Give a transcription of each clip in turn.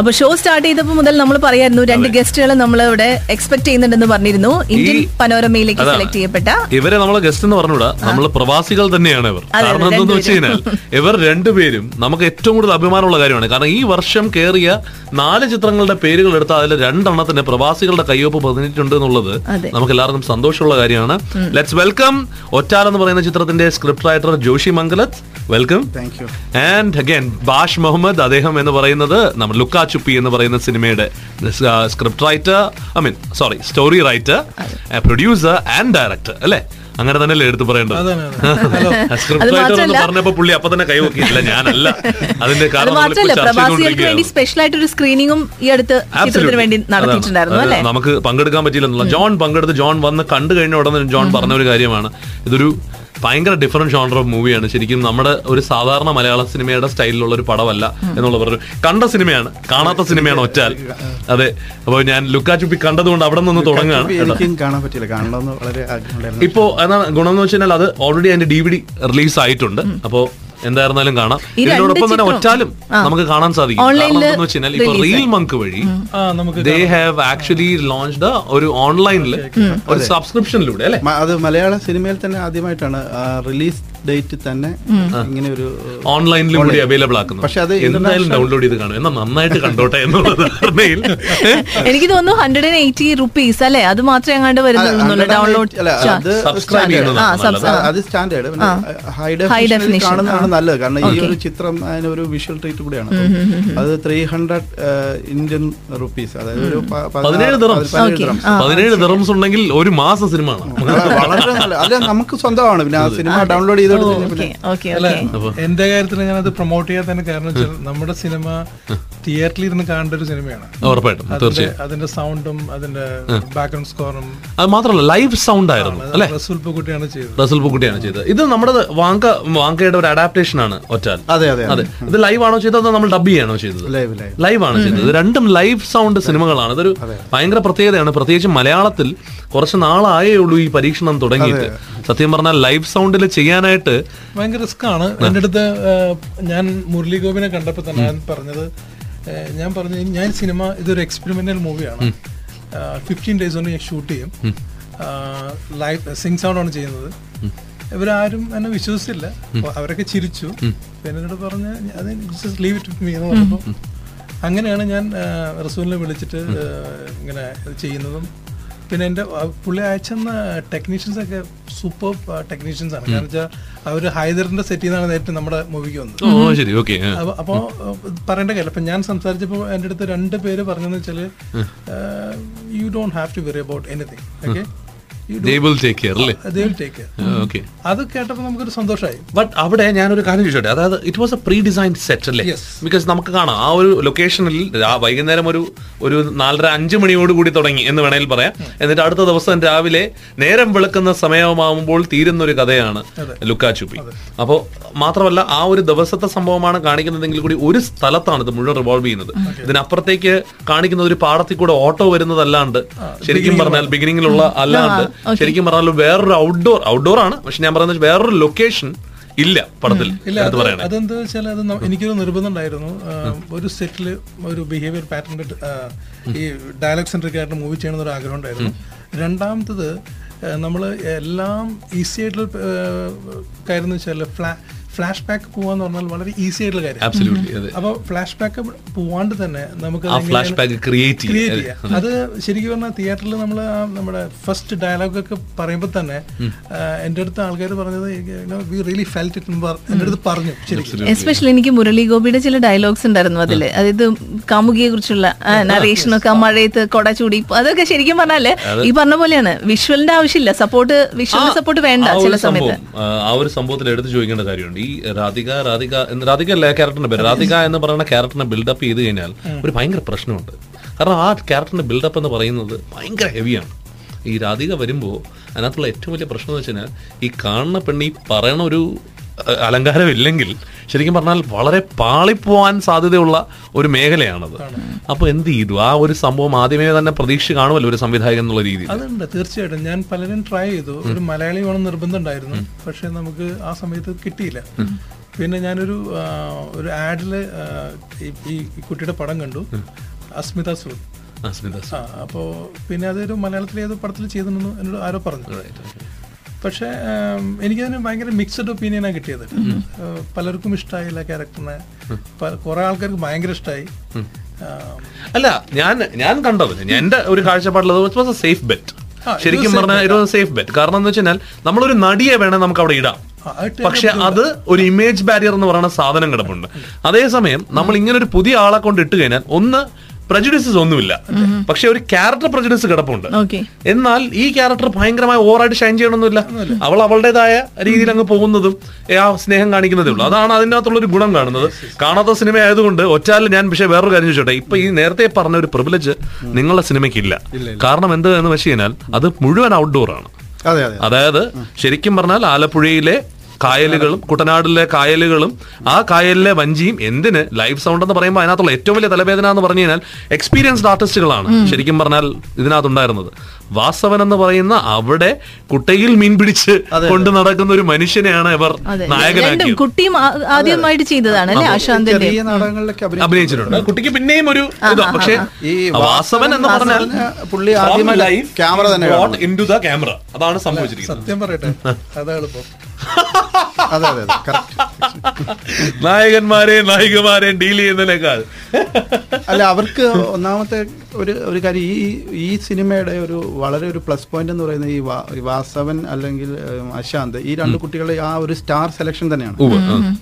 അപ്പൊ show start ചെയ്തപ്പോൾ മുതൽ നമ്മൾ പറയായിരുന്നു രണ്ട് ഗസ്റ്റുകൾ നമ്മൾ ഇവിടെ എക്സ്പെക്ട് ചെയ്യുന്നുണ്ടെന്ന് പറഞ്ഞിരുന്നു. ഇന്ത്യൻ പനോരമയിലേക്ക് സെലക്ട് ചെയ്യപ്പെട്ട ഇവരെ നമ്മളെ ഗസ്റ്റ് എന്ന് പറഞ്ഞുകൂടാ? നമ്മൾ പ്രവാസികൾ തന്നെയാണ് ഇവർ. കാരണം എന്താന്ന് വെച്ച്. കഴിഞ്ഞാൽ ഇവർ രണ്ടുപേരും നമുക്ക് ഏറ്റവും കൂടുതൽ അഭിമാനമുള്ള കാര്യമാണ്. കാരണം ഈ വർഷം കേറിയ നാല് ചിത്രങ്ങളുടെ പേരുകൾ എടുത്താൽ അതിൽ രണ്ടെണ്ണത്തിന് പ്രവാസികളുടെ കയ്യൊപ്പ് പതിഞ്ഞിട്ടുണ്ട് എന്നുള്ളത്. നമുക്ക് എല്ലാവർക്കും സന്തോഷമുള്ള കാര്യമാണ്. ലെറ്റ്സ് വെൽക്കം ഒറ്റാൽ എന്ന് പറയുന്ന ചിത്രത്തിന്റെ script writer Joshy Mangalath. Welcome thank you and again Bash Mohammed അദ്ദേഹം എന്ന് പറയുന്നത് നമ്മൾ ലുക്കാ ചുപ്പി എന്ന് പറയുന്ന സിനിമയുടെ script writer I mean sorry story writer producer and director അല്ലേ? അങ്ങനെ തന്നെ തന്നെയല്ലേ എടുത്ത് പറയേണ്ടത്? സ്ക്രിപ്റ്റ് റൈറ്റർ എന്ന് പറഞ്ഞപ്പോ പുള്ളി അപ്പൊ തന്നെ കൈവക്കിയില്ല ഞാനല്ല. അതിന്റെ കാരണം. സ്പെഷ്യൽ ആയിട്ട് ഒരു സ്ക്രീനിങ്ങും ഈ അടുത്ത് ചിത്രത്തിന് വേണ്ടി. നടത്തിയിട്ടുണ്ടായിരുന്നു അല്ലേ? നമുക്ക് പങ്കെടുക്കാൻ പറ്റിയില്ലെന്നുള്ള ജോൺ പങ്കെടുത്ത് ജോൺ വന്ന് കണ്ടു കഴിഞ്ഞ ഉടനെ ജോൺ പറഞ്ഞ ഒരു കാര്യമാണ്. ഇതൊരു ഭയങ്കര ഡിഫറെന്റ് ഷോണർ ഓഫ് മൂവിയാണ് ശരിക്കും നമ്മുടെ ഒരു സാധാരണ മലയാള സിനിമയുടെ സ്റ്റൈലിലുള്ള ഒരു പടമല്ല എന്നുള്ള പറഞ്ഞു കണ്ട സിനിമയാണ്. കാണാത്ത സിനിമയാണ് ഒറ്റാൽ. അതെ. അപ്പോൾ ഞാൻ ലുക്കാ ചുപ്പി കണ്ടതുകൊണ്ട് അവിടെ നിന്ന് തുടങ്ങുകയാണ്. കാണാൻ പറ്റില്ല. കാണണമെന്ന് വളരെ ആഗ്രഹമുണ്ടായിരുന്നു. ഇപ്പോ എന്താണ് ഗുണം എന്ന് വെച്ച് കഴിഞ്ഞാൽ അത് ഓൾറെഡി അതിന്റെ ഡി വി ഡി റിലീസ് ആയിട്ടുണ്ട്. അപ്പോ എന്തായിരുന്നാലും കാണാം. ഇതിനോടൊപ്പം തന്നെ ഒറ്റാലും നമുക്ക് കാണാൻ സാധിക്കും. കാരണം ഓൺലൈനിൽ എന്താണെന്ന് വെച്ച് കഴിഞ്ഞാൽ ഇപ്പൊ റീൽ മങ്ക് വഴി ആ നമുക്ക് ദേ ഹാവ് ആക്ച്വലി ലോഞ്ച്ഡ് ഒരു ഓൺലൈനിൽ ഒരു സബ്സ്ക്രിപ്ഷനിലൂടെ അല്ലെ? അത് മലയാള സിനിമയിൽ തന്നെ ആദ്യമായിട്ടാണ് റിലീസ് ഡേറ്റ് തന്നെ ഇങ്ങനെ ഒരു ഓൺലൈനിലും കൂടി അവൈലബിൾ ആക്കുന്നു. പക്ഷെ അത് എന്തായാലും ഡൗൺലോഡ് ചെയ്ത് കാണും. എന്നാ നന്നായിട്ട് കണ്ടോട്ടെ എന്നുള്ള ധാരണയിൽ. എനിക്ക് തോന്നുന്നു ഹൺഡ്രഡ് ആൻഡ് എയ്റ്റി റുപ്പീസ് അല്ലെ? അത് മാത്രമേ എങ്ങാണ്ട് വരുന്നുള്ളൂ. ഡൗൺലോഡ് അല്ല, അത് സ്റ്റാൻഡേർഡ് ഹൈ ഡെഫിനിഷൻ കാണുന്നതാണ് നല്ലത്. കാരണം ഈ ഒരു ചിത്രം അതിന് ഒരു വിഷ്വൽ ട്രീറ്റ് കൂടിയാണ്. അത് ത്രീ ഹൺഡ്രഡ് ഇന്ത്യൻ റുപ്പീസ് അതായത് ഒരു പതിനേഴ് ദിറംസ്. ഉണ്ടെങ്കിൽ ഒരു മാസം സിനിമ വളരെ- അല്ല നമുക്ക് സ്വന്തമാണ്. പിന്നെ ആ സിനിമ ഡൗൺലോഡ് ചെയ്തോട് അല്ല? എന്റെ കാര്യത്തിൽ ഞാൻ അത് പ്രൊമോട്ട് ചെയ്യാൻ തന്നെ കാരണം വെച്ചാൽ നമ്മുടെ സിനിമ തിയേറ്ററിൽ ഇരുന്ന് കാണേണ്ട ഒരു സിനിമയാണ്. ഉറപ്പായിട്ടും അതിന്റെ തീർച്ചയായും. അതിന്റെ സൗണ്ടും അതിന്റെ ബാക്ക്ഗ്രൗണ്ട് സ്കോറും അത് മാത്രമല്ല ലൈവ് സൗണ്ട് ആയിരുന്നു അല്ലെ? റസൂൽ പൂക്കുട്ടിയാണ് ചെയ്തത്. റസൽ പുക്കുട്ടിയാണ് ചെയ്തത്. ഇത് നമ്മുടെ വാങ്ക വാങ്കയുടെ ഒരു അഡാപ്റ്റേഷൻ ആണ് ഒറ്റാൽ. അതെ അതെ അതെ. ഇത് ലൈവ് ആണോ ചെയ്തത് അതോ നമ്മൾ ഡബ് ചെയ്യാണോ ചെയ്തത്? ലൈവ് ആണ് ചെയ്തത്. രണ്ടും ലൈവ് സൗണ്ട് സിനിമകളാണ്. ഇതൊരു ഭയങ്കര പ്രത്യേകതയാണ്. പ്രത്യേകിച്ച് മലയാളത്തിൽ കുറച്ച് നാളായേ ഉള്ളൂ ഈ പരീക്ഷണം തുടങ്ങിയിട്ട്. സത്യം പറഞ്ഞാൽ ലൈവ് സൗണ്ടിൽ ചെയ്യാനായിട്ട് ഭയങ്കര റിസ്ക് ആണ് എന്റെ അടുത്ത് ഞാൻ മുരളി ഗോപിനെ കണ്ടപ്പോൾ തന്നെ ഞാൻ പറഞ്ഞത് ഞാൻ പറഞ്ഞു ഞാൻ സിനിമ ഇതൊരു എക്സ്പെരിമെന്റൽ മൂവിയാണ് ഫിഫ്റ്റീൻ ഡേയ്സ് കൊണ്ട് ഞാൻ ഷൂട്ട് ചെയ്യും. ലൈവ് സിംഗ് സൗണ്ട് ആണ് ചെയ്യുന്നത്. ഇവരാരും എന്നെ വിശ്വസിച്ചില്ല. അവരൊക്കെ ചിരിച്ചു. പിന്നെ എന്നോട് പറഞ്ഞ് അത് ജസ്റ്റ് ലീവ് ഇറ്റ് മീ എന്ന് പറഞ്ഞപ്പോൾ അങ്ങനെയാണ് ഞാൻ റസൂലിനെ വിളിച്ചിട്ട് ഇങ്ങനെ ചെയ്യുന്നതും പിന്നെ എന്റെ പുള്ളി അയച്ചെന്ന ടെക്നീഷ്യൻസ് ഒക്കെ സൂപ്പർ ടെക്നീഷ്യൻസ് ആണ്. കാരണം വെച്ചാൽ അവർ ഹൈദറിന്റെ സെറ്റിൽ നിന്നാണ് നേരിട്ട് നമ്മുടെ മൂവിക്ക് വന്നത്. ഓ ശരി. ഓക്കെ അപ്പൊ- അപ്പോ ഏഹ്, പറയേണ്ട കാര്യം അപ്പൊ ഞാൻ സംസാരിച്ചപ്പോൾ എന്റെ അടുത്ത് രണ്ട് പേര് പറഞ്ഞെന്ന് വെച്ചാൽ you don't have to worry about anything okay അത് കേട്ടപ്പോൾ നമുക്കൊരു സന്തോഷമായി. ബട്ട് അവിടെ ഞാനൊരു കാര്യം ചോദിച്ചോട്ടെ? അതായത് it was a pre design set അല്ലേ. ബിക്കോസ് നമുക്ക് കാണാം ആ ഒരു ലൊക്കേഷനിൽ വൈകുന്നേരം ഒരു ഒരു നാലര അഞ്ച് മണിയോട് കൂടി തുടങ്ങി എന്ന് വേണമെങ്കിൽ പറയാം. എന്നിട്ട് അടുത്ത ദിവസം രാവിലെ നേരം വെളുക്കുന്ന സമയമാകുമ്പോൾ തീരുന്ന ഒരു കഥയാണ് ലുക്കാച്ചുപ്പി. അപ്പോൾ മാത്രമല്ല ആ ഒരു ദിവസത്തെ സംഭവമാണ് കാണിക്കുന്നതെങ്കിൽ കൂടി ഒരു സ്ഥലത്താണ് ഇത് മുഴുവൻ റിവോൾവ് ചെയ്യുന്നത്. ഇതിനപ്പുറത്തേക്ക് കാണിക്കുന്ന ഒരു പാടത്തിൽ കൂടെ ഓട്ടോ വരുന്നതല്ലാണ്ട് ശരിക്കും പറഞ്ഞാൽ ബിഗിനിങ്ങിലുള്ള അല്ലാണ്ട് ശരിക്കും പറഞ്ഞാൽ വേറൊരു ഔട്ട്ഡോർ ഔട്ട്ഡോർ ആണ്. പക്ഷെ ഞാൻ പറയുന്നത് വേറൊരു ലൊക്കേഷൻ ഇല്ല പടത്തിൽ. ഇല്ല അതെന്താ വെച്ചാൽ അത് എനിക്കൊരു നിർബന്ധം ഉണ്ടായിരുന്നു. ഒരു സെറ്റിൽ ഒരു ബിഹേവിയർ പാറ്റേൺ ഈ ഡയലോഗ് സെൻട്രിക് ആയിട്ട് മൂവി ചെയ്യണമെന്നൊരു ആഗ്രഹം ഉണ്ടായിരുന്നു. രണ്ടാമത്തത് നമ്മൾ എല്ലാം ഈസി ആയിട്ടുള്ള കാര്യം എന്ന് വെച്ചാൽ ഫ്ലാഷ് ബാക്ക് പോവാന്ന് പറഞ്ഞാൽ വളരെ ഈസി ആയിട്ടുള്ള കാര്യം. ആബ്സല്യൂട്ട്ലി അതെ. അപ്പൊ ഫ്ലാഷ് ബാക്ക് പോവാണ്ട് തന്നെ നമുക്ക് ഫ്ലാഷ് ബാക്ക് ക്രിയേറ്റ് ചെയ്യാം. അത്. ശരിക്കും പറഞ്ഞാൽ തിയേറ്ററിൽ നമ്മൾ നമ്മുടെ ഫസ്റ്റ് ഡയലോഗ് ഒക്കെ പറയുമ്പോൾ തന്നെ എന്റെ എന്റെ അടുത്ത് ആൾക്കാർ പറഞ്ഞത് വി റിയലി ഫെൽറ്റ് ഇറ്റ് എന്റെ അടുത്ത് പറഞ്ഞു ശരിക്കും. എസ്പെഷ്യലി എനിക്ക് മുരളി ഗോപിയുടെ ചില ഡയലോഗ്സ് ഉണ്ടായിരുന്നു അതിൽ. അതായത് കാമുകിയെ കുറിച്ചുള്ള നറേഷനൊക്കെ ആ മഴയത്ത് കൊട ചൂടി. അതൊക്കെ ശരിക്കും പറഞ്ഞാൽ ഈ പറഞ്ഞ പോലെയാണ്. വിഷ്വലിന്റെ ആവശ്യമില്ല. സപ്പോർട്ട് വിഷ്വൽ സപ്പോർട്ട് വേണ്ട ചില സമയത്ത്. ആ, ആ ഒരു സംഭവത്തിൽ എടുത്തു ചോദിക്കേണ്ട കാര്യമുണ്ട്. ഈ രാധിക രാധിക രാധിക അല്ല ക്യാരക്ടറിന്റെ പേര്. രാധിക എന്ന് പറയുന്ന ക്യാരക്ടറിനെ ബിൽഡപ്പ് ചെയ്ത് കഴിഞ്ഞാൽ ഒരു ഭയങ്കര പ്രശ്നമുണ്ട്. കാരണം ആ ക്യാരക്ടറിന്റെ ബിൽഡപ്പ് എന്ന് പറയുന്നത് ഭയങ്കര ഹെവിയാണ് ഈ രാധിക വരുമ്പോൾ അതിനകത്തുള്ള ഏറ്റവും വലിയ പ്രശ്നം എന്ന് വെച്ചാൽ കഴിഞ്ഞാൽ ഈ കാണുന്ന പെണ്ണി ഈ പറയണ ഒരു അലങ്കാരമില്ലെങ്കിൽ ശരിക്കും പറഞ്ഞാൽ വളരെ പാളിപ്പോവാൻ സാധ്യതയുള്ള ഒരു മേഖലയാണത്. അപ്പൊ എന്ത് ചെയ്തു? ആ ഒരു സംഭവം ആദ്യമേ തന്നെ പ്രതീക്ഷ കാണുമല്ലോ ഒരു സംവിധായകൻ എന്നുള്ള രീതിയിൽ. അതുണ്ട് തീർച്ചയായിട്ടും. ഞാൻ പലരും ട്രൈ ചെയ്തു. ഒരു മലയാളി വേണം നിർബന്ധം ഉണ്ടായിരുന്നു പക്ഷെ നമുക്ക് ആ സമയത്ത് കിട്ടിയില്ല. പിന്നെ ഞാനൊരു ഒരു ആഡിൽ ഈ കുട്ടിയുടെ പടം കണ്ടു. അസ്മിത സൂത് അസ്മിത സ്മിത ആ അപ്പോ പിന്നെ അതൊരു മലയാളത്തിലെ ഏതോ പടത്തിൽ ചെയ്തിരുന്നു എന്നോട് ആരോ പറഞ്ഞു. പക്ഷേ എനിക്കതിന് ഭയങ്കര മിക്സഡ് ഒപ്പീനിയനാണ് കിട്ടിയത്. പലർക്കും ഇഷ്ടമായില്ല ക്യാരക്ടറിനെ കുറെ ആൾക്കാർക്ക് ഭയങ്കര ഇഷ്ടമായി അല്ല ഞാൻ ഞാൻ കണ്ടത് എന്റെ ഒരു കാഴ്ചപ്പാടുള്ളത് സേഫ് ബെറ്റ് ശരിക്കും പറഞ്ഞാൽ ഒരു സേഫ് ബെറ്റ് കാരണം എന്ന് വെച്ചാൽ നമ്മളൊരു നടിയെ വേണേ നമുക്ക് അവിടെ ഇടാം. പക്ഷെ അത് ഒരു ഇമേജ് ബാരിയർ എന്ന് പറയുന്ന സാധനം കിടപ്പുണ്ട്. അതേസമയം നമ്മൾ ഇങ്ങനെ ഒരു പുതിയ ആളെ കൊണ്ട് ഇട്ട് കഴിഞ്ഞാൽ ഒന്ന് പ്രജുഡിസസ് ഒന്നുമില്ല. പക്ഷെ ഒരു ക്യാരക്ടർ പ്രജുഡിസ് കിടപ്പുണ്ട്. എന്നാൽ ഈ ക്യാരക്ടർ ഭയങ്കരമായി ഓവറായിട്ട് ഷൈൻ ചെയ്യണമെന്നില്ല അവൾ അവളുടേതായ രീതിയിൽ അങ്ങ് പോകുന്നതും ആ സ്നേഹം കാണിക്കുന്നതേ ഉള്ളൂ അതാണ് അതിന്റെ അകത്തുള്ളൊരു ഗുണം കാണുന്നത്. കാണാത്ത സിനിമ ആയതുകൊണ്ട് ഒറ്റാൽ ഞാൻ പക്ഷേ വേറൊരു കാര്യം ചോദിച്ചോട്ടെ. ഇപ്പൊ ഈ നേരത്തെ പറഞ്ഞ ഒരു പ്രിവിലേജ് നിങ്ങളുടെ സിനിമയ്ക്കില്ല കാരണം എന്ത് എന്ന് വെച്ച് കഴിഞ്ഞാൽ അത് മുഴുവൻ ഔട്ട്ഡോർ ആണ്. അതെ അതെ അതായത് ശരിക്കും പറഞ്ഞാൽ ആലപ്പുഴയിലെ കായലുകളും കുട്ടനാടിലെ കായലുകളും ആ കായലിലെ വഞ്ചിയും എന്തിന് ലൈവ് സൗണ്ട് എന്ന് പറയുമ്പോൾ അതിനകത്തുള്ള ഏറ്റവും വലിയ തലവേദന എന്ന് പറഞ്ഞു കഴിഞ്ഞാൽ എക്സ്പീരിയൻസ്ഡ് ആർട്ടിസ്റ്റുകളാണ് ശരിക്കും പറഞ്ഞാൽ ഇതിനകത്തുണ്ടായിരുന്നത്. വാസവൻ എന്ന് പറയുന്ന അവിടെ കുട്ടയിൽ മീൻ പിടിച്ച് കൊണ്ട് നടക്കുന്ന ഒരു മനുഷ്യനെയാണ് ഇവർ നായകനാക്കിയത്. കുട്ടിയും ആദ്യമായിട്ട് ചെയ്തതാണ് അഭിനയിച്ചിട്ടുണ്ട്. കുട്ടിക്ക് പിന്നെയും ഒരു പക്ഷേ ഈ വാസവൻ എന്ന് പറഞ്ഞാൽ പുള്ളി ആദ്യമായി ക്യാമറ തന്നെ കാണുന്നു. ഇൻ ടു ദ ക്യാമറ അതാണ് സംഭവിച്ചിരിക്കുന്നത്. സത്യം പറയട്ടെ. അതാണ് അതെ അതെ നായകന്മാരെ നായികമാരെ ഡീൽ ചെയ്യുന്നതിനേക്കാൾ. അല്ല അവർക്ക് ഒന്നാമത്തെ ഒരു ഒരു കാര്യം ഈ ഈ സിനിമയുടെ ഒരു വളരെ ഒരു പ്ലസ് പോയിന്റ് എന്ന് പറയുന്നത് ഈ വാസവൻ അല്ലെങ്കിൽ അശാന്ത് ഈ രണ്ട് കുട്ടികളെ ആ ഒരു സ്റ്റാർ സെലക്ഷൻ തന്നെയാണ്.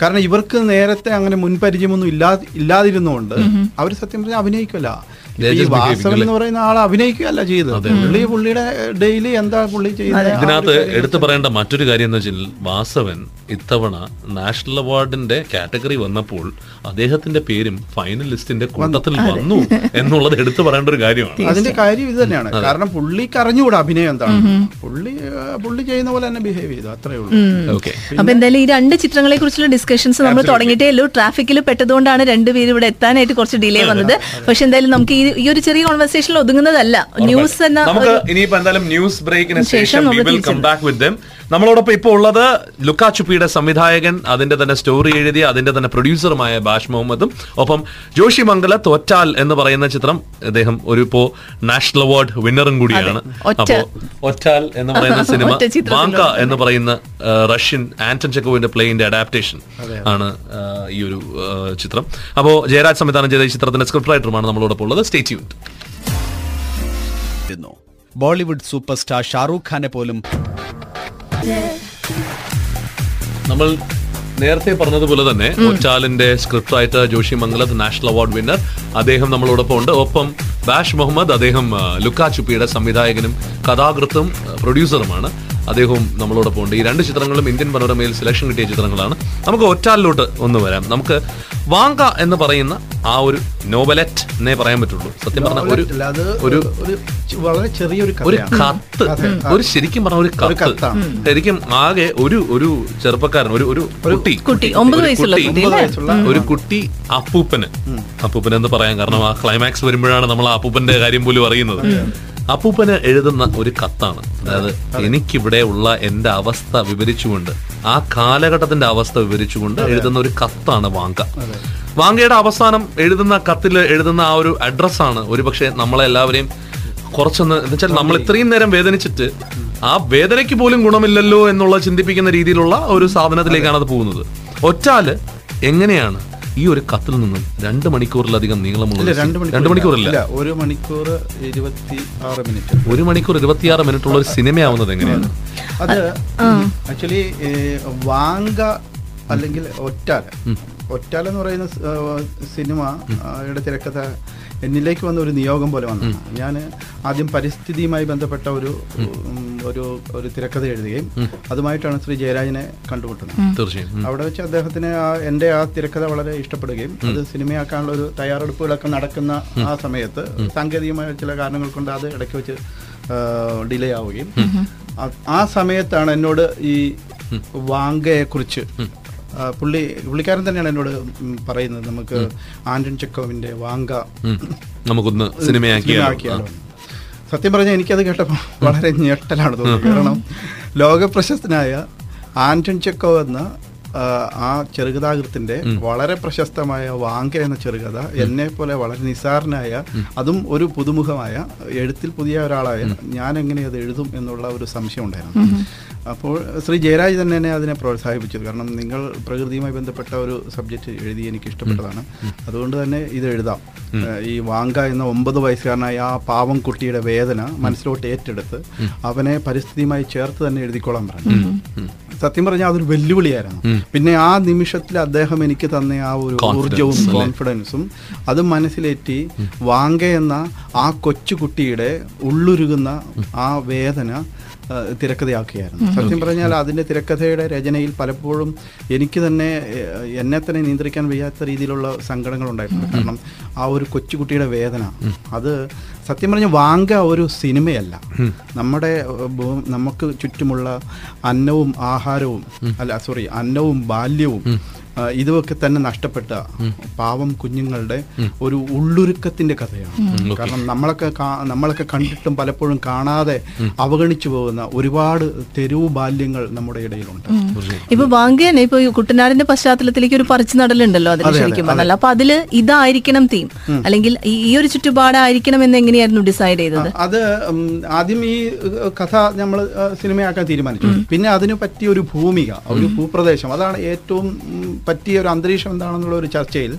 കാരണം ഇവർക്ക് നേരത്തെ അങ്ങനെ മുൻപരിചയമൊന്നും ഇല്ലാ ഇല്ലാതിരുന്നുകൊണ്ട് അവർ സത്യം പറഞ്ഞാൽ അഭിനയിക്കില്ല. വാസവൻ എന്ന് പറയുന്ന ആൾ അഭിനയിക്കുകയല്ല ചെയ്തത്. പുള്ളി പുള്ളിയുടെ ഡെയിലി എന്താ പുള്ളി ചെയ്യുന്നത്? ഇതിനകത്ത് എടുത്തു പറയേണ്ട മറ്റൊരു കാര്യം എന്ന് വെച്ചാൽ വാസവൻ ഇത്തവണ നാഷണൽ അവാർഡിന്റെ കാറ്റഗറി വന്നപ്പോൾ അദ്ദേഹത്തിന്റെ പേരും ഫൈനൽ ലിസ്റ്റിന്റെ കൂട്ടത്തിൽ വന്നു എന്നുള്ളത് എടുത്തു പറയേണ്ട ഒരു കാര്യമാണ്. അതിന്റെ കാര്യം ഇത് തന്നെയാണ്. കാരണം പുള്ളിക്ക് അറിഞ്ഞുകൂടാ അഭിനയം എന്താണ്. പുള്ളി പുള്ളി ചെയ്യുന്ന പോലെ തന്നെ ബിഹേവ് ചെയ്തു. അത്രേ ഉള്ളൂ. ഓക്കെ അപ്പൊ എന്തായാലും ഈ രണ്ട് ചിത്രങ്ങളെ കുറിച്ചുള്ള ഡിസ്കഷൻസ് നമ്മൾ തുടങ്ങിയിട്ടേ ഉള്ളൂ. ട്രാഫിക്കിൽ പെട്ടതുകൊണ്ടാണ് രണ്ടുപേരും ഇവിടെ എത്താനായിട്ട് കുറച്ച് ഡിലേ വന്നത്. പക്ഷെ എന്തായാലും നമുക്ക് ഈ ഈ ഒരു ചെറിയ കോൺവെർസേഷനിൽ ഒതുങ്ങുന്നതല്ല. ന്യൂസ് എന്ന നമുക്ക് ഇനിയിപ്പോ എന്തായാലും ന്യൂസ് ബ്രേക്കിന് ശേഷം will come back with them നമ്മളോടൊപ്പം ഇപ്പോൾ ഉള്ളത് ലുക്കാ ചുപ്പിയുടെ സംവിധായകൻ അതിന്റെ തന്നെ സ്റ്റോറി എഴുതി അതിന്റെ തന്നെ പ്രൊഡ്യൂസറുമായ ബാഷ് മുഹമ്മദും ഒപ്പം ജോഷി മംഗല തോറ്റാൽ എന്ന് പറയുന്ന ചിത്രം അദ്ദേഹം ഒരു ഇപ്പോ നാഷണൽ അവാർഡ് വിന്നറും കൂടിയാണ്. അപ്പോ ഒറ്റാൽ എന്ന് പറയുന്ന സിനിമ ബാങ്ക വാങ്ക എന്ന് പറയുന്ന റഷ്യൻ ആന്റൺ ചെക്കോവിന്റെ പ്ലേയിന്റെ അഡാപ്റ്റേഷൻ ആണ് ഈ ഒരു ചിത്രം. അപ്പോ ജയരാജ് സംവിധാനം ചെയ്ത ഈ ചിത്രത്തിന്റെ സ്ക്രിപ്റ്റ് റൈറ്ററുമാണ് നമ്മളോടൊപ്പം ഉള്ളത്. State unit. Bollywood super star Shahrukh ഖാനെ പോലും നമ്മൾ നേരത്തെ പറഞ്ഞതുപോലെ തന്നെ ഒറ്റാലിന്റെ script writer Joshy Mangalath national award winner അദ്ദേഹം നമ്മളോടൊപ്പം ഉണ്ട്. ഒപ്പം ബാഷ് മുഹമ്മദ് അദ്ദേഹം ലുക്കാ ചുപ്പിയുടെ സംവിധായകനും കഥാകൃത്തും പ്രൊഡ്യൂസറുമാണ്. അദ്ദേഹവും നമ്മളോടൊപ്പം ഉണ്ട്. ഈ രണ്ട് ചിത്രങ്ങളും ഇന്ത്യൻ പനോരമയിൽ സെലക്ഷൻ കിട്ടിയ ചിത്രങ്ങളാണ്. നമുക്ക് ഒറ്റാലിലോട്ട് ഒന്ന് വരാം. നമുക്ക് വാങ്ക എന്ന് പറയുന്ന ആ ഒരു നോവലറ്റ് എന്നേ പറയാൻ പറ്റുള്ളൂ. സത്യം പറഞ്ഞ ഒരു ഒരു വളരെ ചെറിയൊരു ഒരു കത്ത്. ഒരു ശരിക്കും പറഞ്ഞ ഒരു കത്ത്. ശരിക്കും ആകെ ഒരു ഒരു ചെറുപ്പക്കാരൻ ഒരു ഒരു കുട്ടി. കുട്ടി, ഒമ്പത് ഒരു വയസ്സുള്ള ഒരു കുട്ടി അപ്പൂപ്പന്. അപ്പൂപ്പൻ എന്ന് പറയാൻ കാരണം ആ ക്ലൈമാക്സ് വരുമ്പോഴാണ് നമ്മൾ ആ അപ്പൂപ്പന്റെ കാര്യം പോലും അറിയുന്നത്. അപ്പൂപ്പന് എഴുതുന്ന ഒരു കത്താണ്. അതായത് എനിക്കിവിടെ ഉള്ള എന്റെ അവസ്ഥ വിവരിച്ചുകൊണ്ട് ആ കാലഘട്ടത്തിന്റെ അവസ്ഥ വിവരിച്ചുകൊണ്ട് എഴുതുന്ന ഒരു കത്താണ് വാങ്ക. വാങ്കയുടെ അവസാനം എഴുതുന്ന കത്തിൽ എഴുതുന്ന ആ ഒരു അഡ്രസ്സാണ് ഒരു പക്ഷേ നമ്മളെ എല്ലാവരെയും കുറച്ചൊന്ന് എന്ന് വെച്ചാൽ നമ്മൾ ഇത്രയും നേരം വേദനിച്ചിട്ട് ആ വേദനയ്ക്ക് പോലും ഗുണമില്ലല്ലോ എന്നുള്ള ചിന്തിപ്പിക്കുന്ന രീതിയിലുള്ള ഒരു സാധനത്തിലേക്കാണ് അത് പോകുന്നത്. ഒറ്റാൽ എങ്ങനെയാണ് ഈ ഒരു കത്തിൽ നിന്ന് രണ്ട് മണിക്കൂറിലധികം നീളമുള്ള രണ്ട് മണിക്കൂറില്ല. ഇല്ല ഒരു മണിക്കൂർ ഇരുപത്തി ആറ് മിനിറ്റ്. ഒരു മണിക്കൂർ ഇരുപത്തിയാറ് മിനിറ്റ് ഉള്ള ഒരു സിനിമയാവുന്നത് എങ്ങനെയാണ്? അത് ആക്ച്വലി വാങ്ക അല്ലെങ്കിൽ ഒറ്റാല ഒറ്റാല എന്ന് പറയുന്ന സിനിമയുടെ സിനിമ യുടെ തിരക്കഥ എന്നിലേക്ക് വന്ന ഒരു നിയോഗം പോലെ വന്നു. ഞാൻ ആദ്യം പരിസ്ഥിതിയുമായി ബന്ധപ്പെട്ട ഒരു ഒരു ഒരു തിരക്കഥ എഴുതുകയും അതുമായിട്ടാണ് ശ്രീ ജയരാജനെ കണ്ടുമുട്ടുന്നത്. തീർച്ചയായും. അവിടെ വെച്ച് അദ്ദേഹത്തിന് ആ എന്റെ ആ തിരക്കഥ വളരെ ഇഷ്ടപ്പെടുകയും അത് സിനിമയാക്കാനുള്ള ഒരു തയ്യാറെടുപ്പുകളൊക്കെ നടക്കുന്ന ആ സമയത്ത് സാങ്കേതികമായ ചില കാരണങ്ങൾ കൊണ്ട് അത് ഇടയ്ക്ക് വെച്ച് ഡിലേ ആവുകയും ആ- സമയത്താണ് എന്നോട് ഈ വാങ്കയെ കുറിച്ച് പുള്ളി പുള്ളിക്കാരൻ തന്നെയാണ് എന്നോട് പറയുന്നത്. നമുക്ക് ആന്റൺ ചെക്കോവിന്റെ വാങ്ക നമുക്കൊന്ന് സിനിമയാക്കിയാലോ? സത്യം പറഞ്ഞാൽ എനിക്കത് കേട്ടപ്പോൾ വളരെ ഞെട്ടലാണ് തോന്നുന്നത് കാരണം ലോകപ്രശസ്തനായ ആന്റൺ ചെക്കോ എന്ന ആ, ചെറുകഥാകൃത്തിന്റെ വളരെ പ്രശസ്തമായ വാങ്ക എന്ന ചെറുകഥ എന്നെ പോലെ വളരെ നിസാരനായ അതും ഒരു പുതുമുഖമായ എഴുത്തിൽ പുതിയ ഒരാളായ ഞാൻ എങ്ങനെ അത് എഴുതും എന്നുള്ള ഒരു സംശയം ഉണ്ടായിരുന്നു. അപ്പോൾ ശ്രീ ജയരാജ് തന്നെ എന്നെ അതിനെ പ്രോത്സാഹിപ്പിച്ചത്. കാരണം നിങ്ങൾ പ്രകൃതിയുമായി ബന്ധപ്പെട്ട ഒരു സബ്ജക്റ്റ് എഴുതി എനിക്ക് ഇഷ്ടപ്പെട്ടതാണ്. അതുകൊണ്ട് തന്നെ ഇത് എഴുതാം. ഈ വാങ്ക എന്ന ഒമ്പത് വയസ്സുകാരനായ ആ പാവം കുട്ടിയുടെ വേദന മനസ്സിലോട്ട് ഏറ്റെടുത്ത് അവനെ പരിസ്ഥിതിയുമായി ചേർത്ത് തന്നെ എഴുതിക്കോളാൻ പറഞ്ഞു. സത്യം പറഞ്ഞാൽ അതൊരു വെല്ലുവിളിയായിരുന്നു. പിന്നെ ആ നിമിഷത്തിൽ അദ്ദേഹം എനിക്ക് തന്ന ആ ഒരു ഊർജവും കോൺഫിഡൻസും അത് മനസ്സിലേറ്റി വാങ്ക എന്ന ആ കൊച്ചുകുട്ടിയുടെ ഉള്ളുരുകുന്ന ആ വേദന തിരക്കഥയാക്കിയായിരുന്നു. തിരക്കഥയാക്കുകയായിരുന്നു സത്യം പറഞ്ഞാൽ അതിന്റെ തിരക്കഥയുടെ രചനയിൽ പലപ്പോഴും എനിക്ക് തന്നെ എന്നെ തന്നെ നിയന്ത്രിക്കാൻ വയ്യാത്ത രീതിയിലുള്ള സങ്കടങ്ങൾ ഉണ്ടായിട്ടുണ്ട് കാരണം ആ ഒരു കൊച്ചുകുട്ടിയുടെ വേദന അത് സത്യം പറഞ്ഞ വാങ്ക ഒരു സിനിമയല്ല. നമ്മുടെ നമുക്ക് ചുറ്റുമുള്ള അന്നവും ആഹാരവും അല്ല സോറി അന്നവും ബാല്യവും ഇതുമൊക്കെ തന്നെ നഷ്ടപ്പെട്ട പാവം കുഞ്ഞുങ്ങളുടെ ഒരു ഉള്ളുരുക്കത്തിന്റെ കഥയാണ്. കാരണം നമ്മളൊക്കെ നമ്മളൊക്കെ കണ്ടിട്ടും പലപ്പോഴും കാണാതെ അവഗണിച്ചു പോകുന്ന ഒരുപാട് തെരുവ് ബാല്യങ്ങൾ നമ്മുടെ ഇടയിലുണ്ട്. ഇപ്പൊ വാങ്കേനെ ഇപ്പൊ കുട്ടനാടിന്റെ പശ്ചാത്തലത്തിലേക്ക് ഒരു പറിച്ചു നടലുണ്ടല്ലോ അതിൽ ശരിക്കും പറഞ്ഞാൽ അപ്പൊ അതിൽ ഇതായിരിക്കണം തീം അല്ലെങ്കിൽ ഈ ഒരു ചുറ്റുപാടായിരിക്കണം എന്ന് എങ്ങനെയായിരുന്നു ഡിസൈഡ് ചെയ്തത്? അത് ആദ്യം ഈ കഥ നമ്മൾ സിനിമയാക്കാൻ തീരുമാനിച്ചു. പിന്നെ അതിനു പറ്റിയ ഒരു ഭൂമിക ഒരു ഭൂപ്രദേശം. അതാണ് ഏറ്റവും പറ്റിയ ഒരു അന്തരീക്ഷം എന്താണെന്നുള്ള ഒരു ചർച്ചയിൽ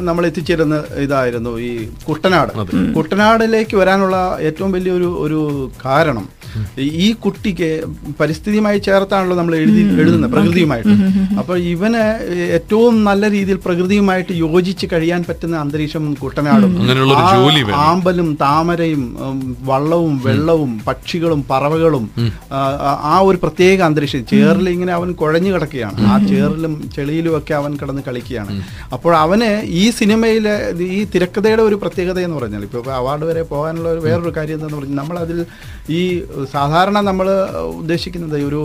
നമ്മൾ എത്തിച്ചേരുന്ന ഇതായിരുന്നു ഈ കുട്ടനാട്. കുട്ടനാടിലേക്ക് വരാനുള്ള ഏറ്റവും വലിയൊരു ഒരു കാരണം ഈ- കുട്ടിക്ക് പരിസ്ഥിതിയുമായി ചേർത്താണല്ലോ നമ്മൾ എഴുതി എഴുതുന്നത് പ്രകൃതിയുമായിട്ട്. അപ്പോൾ ഇവന് ഏറ്റവും നല്ല രീതിയിൽ പ്രകൃതിയുമായിട്ട് യോജിച്ച് കഴിയാൻ പറ്റുന്ന അന്തരീക്ഷം കുട്ടനാടും. അങ്ങനെയുള്ള ഒരു ജോലി വേണം. ആമ്പലും താമരയും വള്ളവും വെള്ളവും പക്ഷികളും പറവകളും ആ, ഒരു പ്രത്യേക അന്തരീക്ഷം. ചേറിൽ ഇങ്ങനെ അവൻ കുഴഞ്ഞു കിടക്കുകയാണ്. ആ ചേറിലും ചെളിയിലും ഒക്കെ അവൻ കിടന്ന് കളിക്കുകയാണ്. അപ്പോൾ അവന് ഈ സിനിമയിലെ ഈ തിരക്കഥയുടെ ഒരു പ്രത്യേകത എന്ന് പറഞ്ഞാൽ ഇപ്പോൾ അവാർഡ് വരെ പോകാനുള്ള ഒരു വേറൊരു കാര്യം എന്താണെന്ന് പറഞ്ഞാൽ നമ്മളതിൽ ഈ സാധാരണ നമ്മൾ ഉദ്ദേശിക്കുന്നത് ഒരു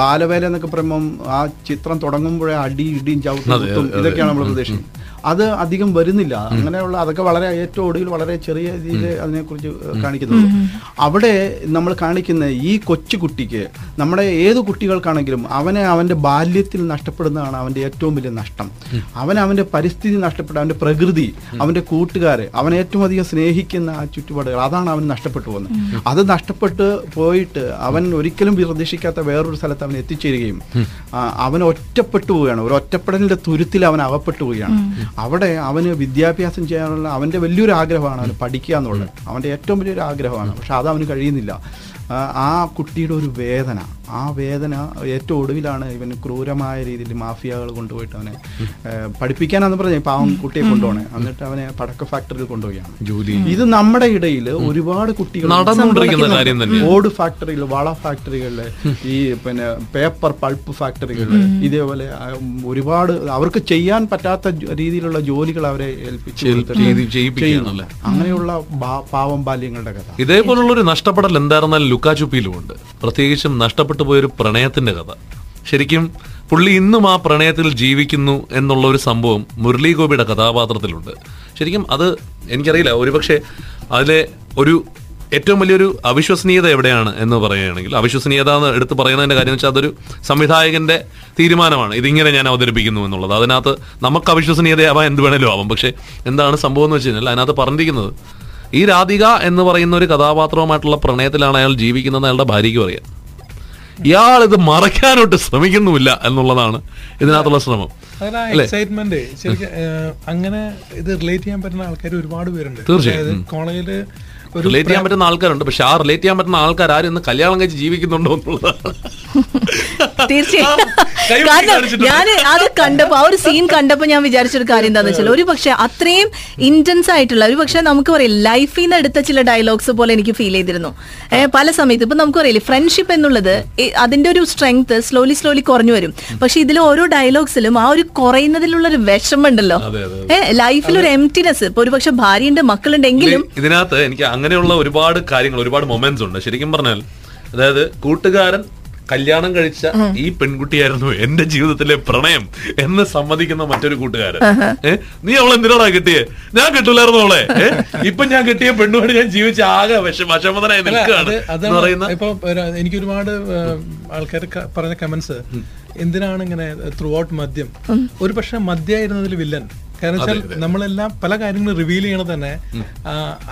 ബാലവേല എന്നൊക്കെ പറയുമ്പം ആ ചിത്രം തുടങ്ങുമ്പോഴേ അടി ഇടിയും ചവിട്ടും ഇതൊക്കെയാണ് നമ്മൾ പ്രതീക്ഷിക്കുന്നത് അത് അധികം വരുന്നില്ല. അങ്ങനെയുള്ള അതൊക്കെ വളരെ ഏറ്റവും ഒടുവിൽ വളരെ ചെറിയ രീതിയിൽ അതിനെക്കുറിച്ച് കാണിക്കുന്നത്. അവിടെ നമ്മൾ കാണിക്കുന്ന ഈ കൊച്ചു കുട്ടിക്ക് നമ്മുടെ ഏത് കുട്ടികൾക്കാണെങ്കിലും അവനെ അവന്റെ ബാല്യത്തിൽ നഷ്ടപ്പെടുന്നതാണ് അവന്റെ ഏറ്റവും വലിയ നഷ്ടം. അവൻ അവന്റെ പരിസ്ഥിതി നഷ്ടപ്പെട്ട അവന്റെ പ്രകൃതി അവന്റെ കൂട്ടുകാരെ അവൻ ഏറ്റവും അധികം സ്നേഹിക്കുന്ന ആ ചുറ്റുപാടുകൾ അതാണ് അവൻ നഷ്ടപ്പെട്ടു പോകുന്നത്. അത് നഷ്ടപ്പെട്ട് പോയിട്ട് അവൻ ഒരിക്കലും പ്രതീക്ഷിക്കാത്ത വേറൊരു സ്ഥലത്ത് അവൻ എത്തിച്ചേരുകയും അവൻ ഒറ്റപ്പെട്ടു പോവുകയാണ്. ഒരു ഒറ്റപ്പെടലിന്റെ തുരുത്തിൽ അവൻ അകപ്പെട്ടു പോവുകയാണ്. അവിടെ അവന് വിദ്യാഭ്യാസം ചെയ്യാനുള്ള അവന്റെ വലിയൊരു ആഗ്രഹമാണ് അവന് പഠിക്കുക എന്നുള്ളത്. അവന്റെ ഏറ്റവും വലിയൊരു ആഗ്രഹമാണ്. പക്ഷെ അത് അവന് കഴിയുന്നില്ല. ആ, ആ കുട്ടിയുടെ ഒരു വേദന ആ വേദന ഏറ്റവും ഒടുവിലാണ് ഇവൻ ക്രൂരമായ രീതിയിൽ മാഫിയകൾ കൊണ്ടുപോയിട്ട് അവനെ പഠിപ്പിക്കാനാന്ന് പറഞ്ഞു പാവം കുട്ടിയെ കൊണ്ടുപോകണേ. എന്നിട്ട് അവനെ പടക്ക ഫാക്ടറിയിൽ കൊണ്ടുപോവുകയാണ്. ജോലി. ഇത് നമ്മുടെ ഇടയിൽ ഒരുപാട് കുട്ടികൾ നടന്നുകൊണ്ടിരിക്കുന്ന കാര്യം തന്നെയാണ്. ഓട് ഫാക്ടറികൾ വള ഫാക്ടറികളിൽ ഈ പിന്നെ പേപ്പർ പൾപ്പ് ഫാക്ടറികളിൽ ഇതേപോലെ ഒരുപാട് അവർക്ക് ചെയ്യാൻ പറ്റാത്ത രീതിയിലുള്ള ജോലികൾ അവരെ ഏൽപ്പിച്ചു. അങ്ങനെയുള്ള പാവം ബാല്യങ്ങളുടെ കഥ. ഇതേപോലുള്ള ഒരു നഷ്ടപ്പെടൽ എന്തായിരുന്നാലും ലുക്കാചുപ്പിയിലുമുണ്ട് പ്രത്യേകിച്ചും നഷ്ടപ്പെട്ടു പോയൊരു പ്രണയത്തിന്റെ കഥ. ശരിക്കും പുള്ളി ഇന്നും ആ പ്രണയത്തിൽ ജീവിക്കുന്നു എന്നുള്ള ഒരു സംഭവം മുരളി ഗോപിയുടെ കഥാപാത്രത്തിലുണ്ട്. ശരിക്കും അത് എനിക്കറിയില്ല. ഒരുപക്ഷെ അതിലെ ഒരു ഏറ്റവും വലിയൊരു അവിശ്വസനീയത എവിടെയാണ് എന്ന് പറയുകയാണെങ്കിൽ അവിശ്വസനീയത എന്ന് എടുത്ത് പറയുന്നതിന്റെ കാര്യം വെച്ചാൽ അതൊരു സംവിധായകന്റെ തീരുമാനമാണ്. ഇതിങ്ങനെ ഞാൻ അവതരിപ്പിക്കുന്നു എന്നുള്ളത്. അതിനകത്ത് നമുക്ക് അവിശ്വസനീയതയാവാൻ എന്ത് വേണേലും ആവാം. പക്ഷെ എന്താണ് സംഭവം എന്ന് വെച്ച് കഴിഞ്ഞാൽ അതിനകത്ത് പറഞ്ഞിരിക്കുന്നത് ഈ രാധിക എന്ന് പറയുന്ന ഒരു കഥാപാത്രവുമായിട്ടുള്ള പ്രണയത്തിലാണ് അയാൾ ജീവിക്കുന്നത് അയാളുടെ ഭാര്യയ്ക്ക് പറയാം. ഇയാൾ ഇത് മറയ്ക്കാനോട്ട് ശ്രമിക്കുന്നുമില്ല എന്നുള്ളതാണ് ഇതിനകത്തുള്ള ശ്രമം. എക്സൈറ്റ്മെന്റ് ശരിക്കും അങ്ങനെ ഇത് റിലേറ്റ് ചെയ്യാൻ പറ്റുന്ന ആൾക്കാർ ഒരുപാട് പേരുണ്ട്. തീർച്ചയായും. കോളേജിൽ റിലേറ്റ് ചെയ്യാൻ പറ്റുന്ന ആൾക്കാരുണ്ട്. പക്ഷെ ആ റിലേറ്റ് ചെയ്യാൻ പറ്റുന്ന ആൾക്കാർ ആരും ഇന്ന് കല്യാണം കഴിച്ച് ജീവിക്കുന്നുണ്ടോ എന്നുള്ളതാണ്. തീർച്ചയായും. ഞാൻ അത് കണ്ടപ്പോ ആ ഒരു സീൻ കണ്ടപ്പോ ഞാൻ വിചാരിച്ചൊരു കാര്യം എന്താന്ന് വെച്ചാൽ ഒരു പക്ഷെ അത്രയും ഇന്റൻസ് ആയിട്ടുള്ള ഒരു പക്ഷെ നമുക്ക് പറയാം ലൈഫിൽ നിന്ന് എടുത്ത ചില ഡയലോഗ്സ് പോലെ എനിക്ക് ഫീൽ ചെയ്തിരുന്നു. പല സമയത്ത് ഇപ്പൊ നമുക്ക് പറയില്ലേ ഫ്രണ്ട്ഷിപ്പ് എന്നുള്ളത് അതിന്റെ ഒരു സ്ട്രെങ്ത് സ്ലോലി സ്ലോലി കുറഞ്ഞു വരും. പക്ഷെ ഇതിലെ ഓരോ ഡയലോഗ്സിലും ആ ഒരു കുറയുന്നതിലുള്ള ഒരു വിഷമുണ്ടല്ലോ ഏഹ് ലൈഫിൽ ഒരു എംറ്റിനെസ് ഇപ്പൊ ഒരു പക്ഷെ ഭാര്യയുണ്ട് മക്കളുണ്ടെങ്കിലും ഇതിനകത്ത് എനിക്ക് അങ്ങനെയുള്ള ഒരുപാട് കാര്യങ്ങൾ ഒരുപാട് മൊമെന്റ്സ് ഉണ്ട്. ശരിക്കും പറഞ്ഞാൽ അതായത് കൂട്ടുകാരൻ കല്യാണം കഴിച്ച ഈ പെൺകുട്ടിയായിരുന്നു എന്റെ ജീവിതത്തിലെ പ്രണയം എന്ന് സമ്മതിക്കുന്ന മറ്റൊരു കൂട്ടുകാരൻ. നീ അവളെ എന്തിനാടാ കിട്ടിയേ? ഞാൻ കിട്ടൂലായിരുന്നു അവളെ. ഇപ്പൊ ഞാൻ കിട്ടിയ പെണ്ണുമായിട്ട് ഞാൻ ജീവിച്ച ആകെ വിഷ വിഷമതനായി നിൽക്കുകയാണ് ഇപ്പൊ എനിക്ക് ഒരുപാട് ആൾക്കാർ പറഞ്ഞ കമന്റ്സ് എന്തിനാണ് ഇങ്ങനെ ത്രൂ ഔട്ട് മദ്യം? ഒരു പക്ഷെ മദ്യമായിരുന്നതിൽ വില്ലൻ കാരണം വെച്ചാൽ നമ്മളെല്ലാം പല കാര്യങ്ങളും റിവീൽ ചെയ്യണത് തന്നെ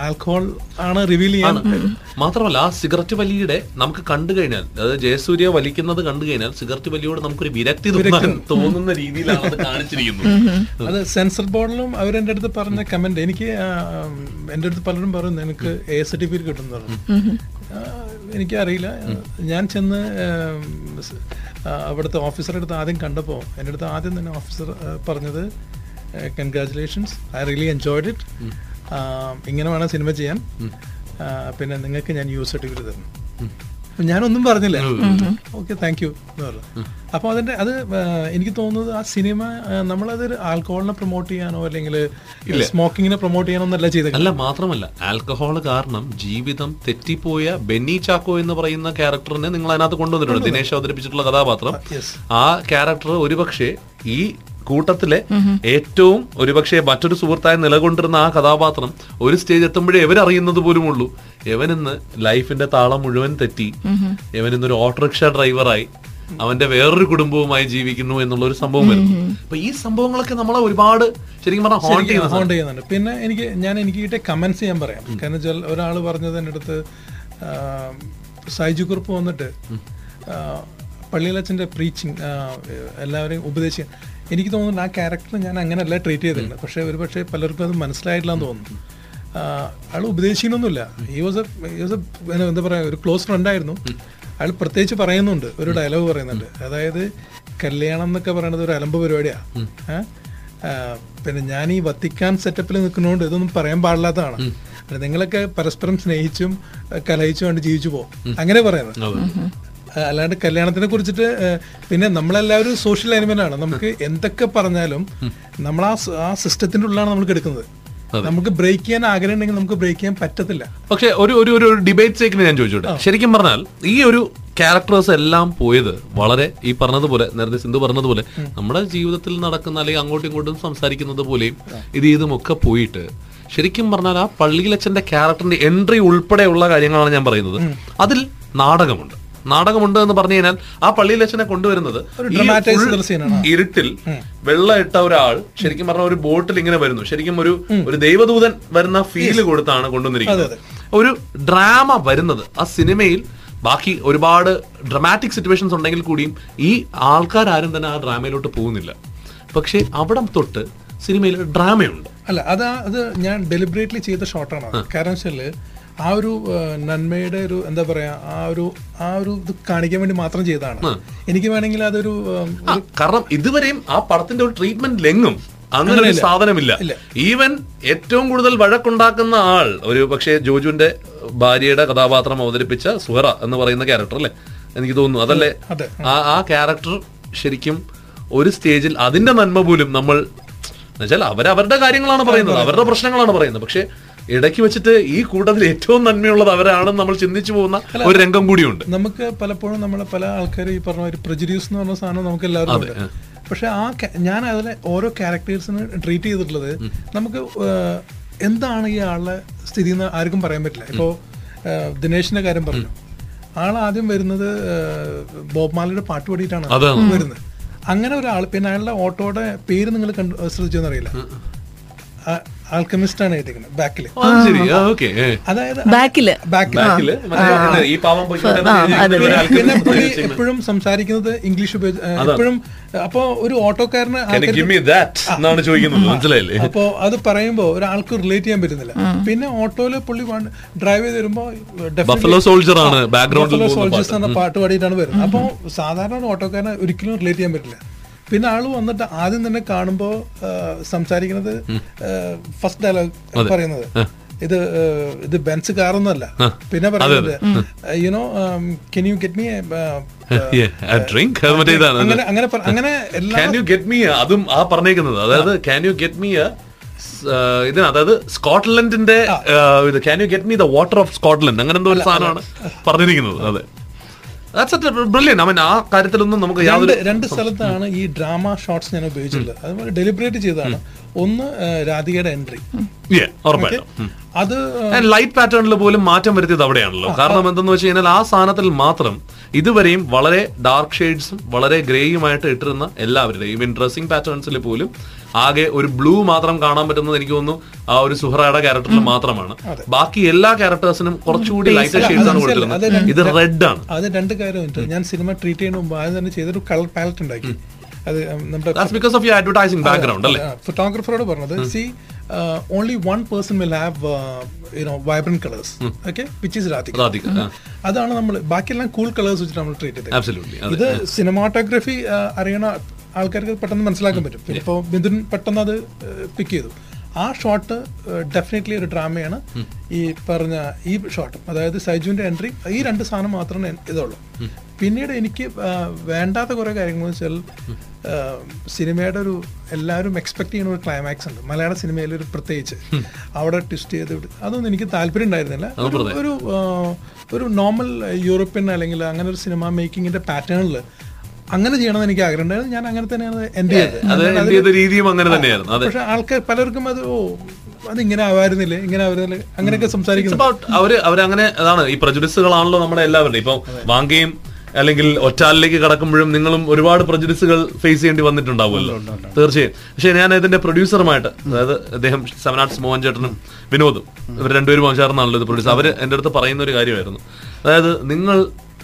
ആൽക്കഹോൾ ആണ് റിവീൽ ചെയ്യാൻ മാത്രമല്ല ആ സിഗരറ്റ് വലിയുടെ നമുക്ക് കണ്ടു കഴിഞ്ഞാൽ അതായത് ജയസൂര്യ വലിക്കുന്നത് കണ്ടു കഴിഞ്ഞാൽ സിഗരറ്റ് വലിയോട് നമുക്കൊരു വിരക്തി തോന്നാൻ തോന്നുന്ന രീതിയിലാണ് അത് കാണിച്ചിരിക്കുന്നത്. അത് സെൻസർ ബോർഡിലും അവരെന്റെ അടുത്ത് പറഞ്ഞ കമന്റ് എനിക്ക് എന്റെ അടുത്ത് പലരും പറയുന്നു എനിക്ക് എ സർട്ടിഫിക്കറ്റ് കിട്ടുന്നു പറഞ്ഞു. എനിക്കറിയില്ല. ഞാൻ ചെന്ന് അവിടുത്തെ ഓഫീസറെ അടുത്ത് ആദ്യം കണ്ടപ്പോൾ എന്റെ അടുത്ത് ആദ്യം തന്നെ ഓഫീസർ പറഞ്ഞത് congratulations I really enjoyed it ഇങ്ങനെ വേണം സിനിമ ചെയ്യാൻ. പിന്നെ നിങ്ങൾക്ക് ഞാൻ യൂസ് സർട്ടിഫിക്കറ്റ് തരണം ഞാനൊന്നും പറഞ്ഞില്ല. ഓക്കെ താങ്ക് യു എന്ന് പറഞ്ഞു. അപ്പൊ അതിന്റെ അത് എനിക്ക് തോന്നുന്നത് ആ സിനിമ ആ, നമ്മളതൊരു ആൽക്കഹോളിനെ പ്രൊമോട്ട് ചെയ്യാനോ അല്ലെങ്കിൽ സ്മോക്കിങ്ങിനെ പ്രൊമോട്ട് ചെയ്യാനോ എന്നല്ല ചെയ്തത് അല്ല മാത്രമല്ല. ആൽക്കഹോൾ കാരണം ജീവിതം തെറ്റിപ്പോയ ബെന്നി ചാക്കോ എന്ന് പറയുന്ന ക്യാരക്ടറിനെ നിങ്ങൾ അതിനകത്ത് കൊണ്ടുവന്നിട്ടുണ്ട്. ദിനേശ് അവതരിപ്പിച്ചിട്ടുള്ള കഥാപാത്രം. ആ ക്യാരക്ടർ ഒരുപക്ഷെ ഈ കൂട്ടത്തിലെ ഏറ്റവും ഒരുപക്ഷെ മറ്റൊരു സുഹൃത്തായി നിലകൊണ്ടിരുന്ന ആ കഥാപാത്രം ഒരു സ്റ്റേജ് എത്തുമ്പോഴേ ഇവരറിയുന്നത് പോലുമുള്ളൂ. ഇവനിന്ന് ലൈഫിന്റെ താളം മുഴുവൻ തെറ്റി. ഇവനിന്നൊരു ഓട്ടോറിക്ഷ ഡ്രൈവറായി. അവന്റെ വേറൊരു കുടുംബവുമായി ജീവിക്കുന്നു എന്നുള്ള ഒരു സംഭവം വരുന്നു. അപ്പൊ ഈ സംഭവങ്ങളൊക്കെ നമ്മളെ ഒരുപാട് ശരിക്കും പറഞ്ഞാൽ ഹോണ്ട് ഹോണ്ട് ചെയ്യുന്നുണ്ട്. പിന്നെ എനിക്ക് ഞാൻ എനിക്ക് കിട്ടിയ കമന്റ്സ് ചെയ്യാൻ പറയാം. കാരണം വെച്ചാൽ ഒരാൾ പറഞ്ഞത് എന്റെ അടുത്ത് സൈജു കുറിപ്പ് വന്നിട്ട് പള്ളിയിലച്ഛന്റെ പള്ളിയിലച്ഛന്റെ പ്രീച്ചിങ് എല്ലാവരെയും ഉപദേശിക്കാൻ എനിക്ക് തോന്നുന്നു ആ ക്യാരക്ടർ ഞാൻ അങ്ങനെയല്ല ട്രീറ്റ് ചെയ്തിട്ടുണ്ട് പക്ഷെ ഒരു പക്ഷേ പലർക്കും അത് മനസ്സിലായിട്ടില്ലെന്ന് തോന്നുന്നു. അയാൾ ഉപദേശിക്കുന്നൊന്നുമില്ല. ഈ വാസ് എ വാസ് എ എന്താ പറയുക ഒരു ക്ലോസ് ഫ്രണ്ടായിരുന്നു അയാൾ പ്രത്യേകിച്ച് പറയുന്നുണ്ട് ഒരു ഡയലോഗ് പറയുന്നുണ്ട്. അതായത് കല്യാണം എന്നൊക്കെ പറയുന്നത് ഒരു അലമ്പ് പരിപാടിയാണ് പിന്നെ ഞാൻ ഈ വത്തിക്കാൻ സെറ്റപ്പിൽ നിൽക്കുന്നതുകൊണ്ട് ഇതൊന്നും പറയാൻ പാടില്ലാത്തതാണ്. നിങ്ങളൊക്കെ പരസ്പരം സ്നേഹിച്ചും കലഹിച്ചും കണ്ട് ജീവിച്ചു പോകും അങ്ങനെ പറയുന്നത് അല്ലാണ്ട് കല്യാണത്തിനെ കുറിച്ചിട്ട് പിന്നെ നമ്മളെല്ലാവരും സോഷ്യൽ ആണ്. നമുക്ക് എന്തൊക്കെ പറഞ്ഞാലും നമ്മൾ ആ ആ സിസ്റ്റത്തിന്റെ ഉള്ളിലാണ് നമ്മൾ എടുക്കുന്നത് നമുക്ക് ബ്രേക്ക് ചെയ്യാൻ ആഗ്രഹം ഉണ്ടെങ്കിൽ നമുക്ക് ബ്രേക്ക് ചെയ്യാൻ പറ്റത്തില്ല. പക്ഷെ ഒരു ഒരു ഒരു ഡിബേറ്റ് സേക്കിന് ഞാൻ ചോദിച്ചോട്ടെ? ശരിക്കും പറഞ്ഞാൽ ഈ ഒരു ക്യാരക്ടേഴ്സ് എല്ലാം പോയത് വളരെ ഈ പറഞ്ഞതുപോലെ നേരത്തെ സിന്ധു പറഞ്ഞതുപോലെ നമ്മുടെ ജീവിതത്തിൽ നടക്കുന്ന അല്ലെങ്കിൽ അങ്ങോട്ടും ഇങ്ങോട്ടും സംസാരിക്കുന്നത് പോലെയും ഇത് ഇതും ഒക്കെ പോയിട്ട് ശരിക്കും പറഞ്ഞാൽ ആ പള്ളിയിലച്ഛന്റെ ക്യാരക്ടറിന്റെ എൻട്രി ഉൾപ്പെടെയുള്ള കാര്യങ്ങളാണ് ഞാൻ പറയുന്നത്. അതിൽ നാടകമുണ്ട്. നാടകമുണ്ട് എന്ന് പറഞ്ഞു കഴിഞ്ഞാൽ ആ പള്ളിയിലച്ഛനെ കൊണ്ടുവരുന്നത് ഇരുട്ടിൽ വെള്ളം ഇട്ട ഒരാൾ ശരിക്കും പറഞ്ഞ ഒരു ബോട്ടിൽ ഇങ്ങനെ വരുന്നു. ശരിക്കും ഒരു ഒരു ദൈവദൂതൻ വരുന്ന ഫീൽ കൊടുത്താണ് കൊണ്ടുവന്നിരിക്കുന്നത്. ഒരു ഡ്രാമ വരുന്നത്. ആ സിനിമയിൽ ബാക്കി ഒരുപാട് ഡ്രമാറ്റിക് സിറ്റുവേഷൻസ് ഉണ്ടെങ്കിൽ കൂടിയും ഈ ആൾക്കാരും തന്നെ ആ ഡ്രാമയിലോട്ട് പോകുന്നില്ല. പക്ഷെ അവിടെ തൊട്ട് സിനിമയിൽ ഡ്രാമയുണ്ട് അല്ല അതാ അത് ഞാൻ ഡെലിബറേറ്റ്ലി ചെയ്ത ഷോട്ടാണ് കാരണം വെച്ചാൽ ആ ഒരു നന്മയുടെ ഒരു എന്താ പറയാ ആ ഒരു ആ ഒരു ഇത് കാണിക്കാൻ വേണ്ടി മാത്രം ചെയ്തതാണ്. എനിക്ക് വേണമെങ്കിൽ അതൊരു കാരണം ഇതുവരെയും ആ പടത്തിന്റെ ഒരു ട്രീറ്റ്മെന്റ് ലെങ്ങും അങ്ങനെ ഒരു സാധനമില്ല. ഈവൻ ഏറ്റവും കൂടുതൽ വഴക്കുണ്ടാക്കുന്ന ആൾ ഒരു പക്ഷേ ജോജുവിന്റെ ഭാര്യയുടെ കഥാപാത്രം അവതരിപ്പിച്ച സുഹറ എന്ന് പറയുന്ന ക്യാരക്ടർ അല്ലേ? എനിക്ക് തോന്നുന്നു. അതല്ലേ? ആ ആ ക്യാരക്ടർ ശരിക്കും ഒരു സ്റ്റേജിൽ അതിന്റെ നന്മ പോലും നമ്മൾ എന്നുവെച്ചാൽ അവരവരുടെ കാര്യങ്ങളാണ് പറയുന്നത്. അവരുടെ പ്രശ്നങ്ങളാണ് പറയുന്നത്. പക്ഷെ ഇടയ്ക്ക് വെച്ചിട്ട് ഈ കൂട്ടത്തിൽ ഏറ്റവും നന്മയുള്ളത് അവരാണെന്ന് നമ്മൾ ചിന്തിച്ചു പോകുന്ന ഒരു രംഗം കൂടിയുണ്ട്. നമുക്ക് പലപ്പോഴും നമ്മളെ പല ആൾക്കാർ ഈ പറഞ്ഞ ഒരു പ്രജഡ്യൂസ് എന്ന് പറഞ്ഞ സാധനം നമുക്ക് എല്ലാവർക്കും ഉണ്ട്. പക്ഷെ ആ ഞാൻ അതിലെ ഓരോ ക്യാരക്ടേഴ്സിന് ട്രീറ്റ് ചെയ്തിട്ടുള്ളത് നമുക്ക് എന്താണ് ഈ ആളുടെ സ്ഥിതി എന്ന് ആർക്കും പറയാൻ പറ്റില്ല. ഇപ്പോ ഏഹ്, ദിനേശിന്റെ കാര്യം പറഞ്ഞു. ആൾ ആദ്യം വരുന്നത് ബോബ്മാലയുടെ ബോബ് മാലയുടെ പാട്ട് പാടിയിട്ടാണ് വരുന്നത്. അങ്ങനെ ഒരാൾ പിന്നെ അയാളുടെ ഓട്ടോയുടെ പേര് നിങ്ങൾ കണ്ടു ശ്രദ്ധിച്ചോന്ന് അറിയില്ല ആൽക്കമിസ്റ്റ് ആണ് എഴുതിക്കുന്നത് ബാക്കിൽ അതായത് ബാക്കിൽ. ബാക്കിൽ. ഈ പാവം പോയിക്കൊണ്ടിരുന്ന പിന്നെ പുള്ളി എപ്പോഴും സംസാരിക്കുന്നത് ഇംഗ്ലീഷ് ഉപയോഗിച്ച് എപ്പോഴും അപ്പോ ഒരു ഓട്ടോക്കാരന് Can you give me that? എന്നാണ് ചോദിക്കുന്നത്. മനസ്സിലായില്ലേ? അപ്പോ അത് പറയുമ്പോ ഒരാൾക്ക് റിലേറ്റ് ചെയ്യാൻ പറ്റുന്നില്ല. പിന്നെ ഓട്ടോയിൽ പുള്ളി ഡ്രൈവ് ചെയ്ത് വരുമ്പോ ബഫലോ സോൾജർ ആണ് ബാക്ക്ഗ്രൗണ്ടിൽ സോൾജേഴ്സ് എന്ന പാട്ട് പാടിയിട്ടാണ് വരുന്നത്. അപ്പൊ സാധാരണ ഓട്ടോക്കാരനെ ഒരിക്കലും റിലേറ്റ് ചെയ്യാൻ പറ്റില്ല. പിന്നെ ആൾ വന്നിട്ട് ആദ്യം തന്നെ കാണുമ്പോ ആ, സംസാരിക്കുന്നത് ഫസ്റ്റ് ഡയലോഗ് പറയുന്നത്. ഇത് ഇത് ബെൻസ് കാറൊന്നുമല്ല. പിന്നെ പറയുന്നത് you know can you get me drink അങ്ങനെ അങ്ങനെ അങ്ങനെ ക്യാൻ യു ഗെറ്റ് മീ അതും ആ പറഞ്ഞേക്കുന്നത്. അതായത് ക്യാൻ യു ഗെറ്റ് മീ ഇതിന് അതായത് സ്കോട്ട്ലൻഡിന്റെ ഇത് can you get me the water of Scotland അങ്ങനെ എന്തോ ഒരു സാധനമാണ് പറഞ്ഞിരിക്കുന്നത്. അതെ. ബ്രില്യൻ അവൻ ആ കാര്യത്തിലൊന്നും നമുക്ക് യാതൊരു രണ്ട് സ്ഥലത്താണ് ഈ ഡ്രാമ ഷോട്ട്സ് ഞാൻ ഉപയോഗിച്ചിട്ടുള്ളത്. അതുപോലെ ഡെലിബറേറ്റ് ചെയ്താണ് ഒന്ന് രാധികയുടെ എൻട്രി. അത് ലൈറ്റ് പാറ്റേണിൽ പോലും മാറ്റം വരുത്തിയത് അവിടെയാണല്ലോ. കാരണം എന്തെന്ന് വെച്ച് കഴിഞ്ഞാൽ ആ സാധനത്തിൽ മാത്രം ഇതുവരെയും വളരെ ഡാർക്ക് ഷെയ്ഡ്സും വളരെ ഗ്രേയുമായിട്ട് ഇട്ടിരുന്ന എല്ലാവരുടെയും ഡ്രസ്സിംഗ് പാറ്റേൺസിൽ പോലും ആകെ ഒരു ബ്ലൂ മാത്രം കാണാൻ പറ്റുന്നത് എനിക്ക് തോന്നുന്നു ആ ഒരു സുഹറയുടെ ക്യാരക്ടറിൽ മാത്രമാണ്. ബാക്കി എല്ലാ ക്യാരക്ടേഴ്സിനും കുറച്ചുകൂടി ലൈറ്റ് ഷെയ്ഡ്സ് ആണ് കൊടുത്തിരുന്നത് ഇത് റെഡ് ആണ്. അത് രണ്ട് കാര്യമുണ്ട് ഞാൻ സിനിമ ട്രീറ്റ് ചെയ്യുന്ന മുമ്പ് ആദ്യം തന്നെ ചെയ്തൊരു കളർ പാലറ്റ് ഉണ്ടാക്കി. അത് നമ്മുടെ ബിക്കോസ് ഓഫ് അഡ്വർടൈസിംഗ് ബാക്ക്ഗ്രൗണ്ട് അല്ലേ? ഫോട്ടോഗ്രാഫറോട് പറഞ്ഞത് see only one person will have you know vibrant colours okay which is Radhika അതാണ് നമ്മൾ ബാക്കിയെല്ലാം കൂൾ കളേഴ്സ് വെച്ചിട്ട് നമ്മൾ ട്രീറ്റ് ചെയ്തത് ഇത് സിനിമാറ്റോഗ്രഫി അറിയണ ആൾക്കാർക്ക് പെട്ടെന്ന് മനസ്സിലാക്കാൻ പറ്റും. ഇപ്പോൾ ബിന്ദുൻ പെട്ടെന്ന് അത് പിക്ക് ചെയ്തു. ആ ഷോട്ട് ഡെഫിനറ്റ്ലി ഒരു ഡ്രാമയാണ്. ഈ പറഞ്ഞ ഈ ഷോട്ട് അതായത് സൈജുവിന്റെ എൻട്രി ഈ രണ്ട് സാധനം മാത്രമേ ഇതുള്ളൂ. പിന്നീട് എനിക്ക് വേണ്ടാത്ത കുറെ കാര്യങ്ങൾ വെച്ചാൽ സിനിമയുടെ ഒരു എല്ലാവരും എക്സ്പെക്ട് ചെയ്യുന്ന ഒരു ക്ലൈമാക്സ് ഉണ്ട്. മലയാള സിനിമയിൽ ഒരു പ്രത്യേകിച്ച്. അവിടെ ട്വിസ്റ്റ് ചെയ്ത് അതൊന്നും എനിക്ക് താല്പര്യം ഉണ്ടായിരുന്നില്ല. ഒരു- ഒരു നോർമൽ യൂറോപ്യൻ അല്ലെങ്കിൽ അങ്ങനെ ഒരു സിനിമ മേക്കിങ്ങിന്റെ പാറ്റേണിൽ അങ്ങനെ ചെയ്യണമെന്ന് എനിക്ക് ആഗ്രഹം ഉണ്ടായിരുന്നു. ഞാൻ അങ്ങനെ തന്നെയാണ് എൻഡ് ചെയ്തത്. രീതിയും അങ്ങനെ തന്നെയായിരുന്നു. പക്ഷെ ആൾക്കാർ പലർക്കും അത് ഓ അത് ഇങ്ങനെ ആവായിരുന്നില്ലേ ഇങ്ങനെ ആവായിരുന്നില്ലേ അങ്ങനെയൊക്കെ സംസാരിക്കുന്നു. About അവർ അവരങ്ങനെ അതാണ് ഈ പ്രജുഡിസുകളാണല്ലോ നമ്മുടെ എല്ലാവരുടെയും. ഇപ്പം വാങ്കയും അല്ലെങ്കിൽ ഒറ്റാലിലേക്ക് കടക്കുമ്പോഴും നിങ്ങളും ഒരുപാട് പ്രജുഡിസുകൾ ഫേസ് ചെയ്യേണ്ടി വന്നിട്ടുണ്ടാവുമല്ലോ. തീർച്ചയായും. പക്ഷെ ഞാൻ ഇതിന്റെ പ്രൊഡ്യൂസറുമായിട്ട് അതായത് അദ്ദേഹം സെവനാർട്സ് മോഹൻ ചേട്ടനും വിനോദും ഇവർ രണ്ടുപേരും ചേർന്നാണല്ലോ ഇത് പ്രൊഡ്യൂസർ അവർ എന്റെ അടുത്ത് പറയുന്ന ഒരു കാര്യമായിരുന്നു. അതായത് നിങ്ങൾ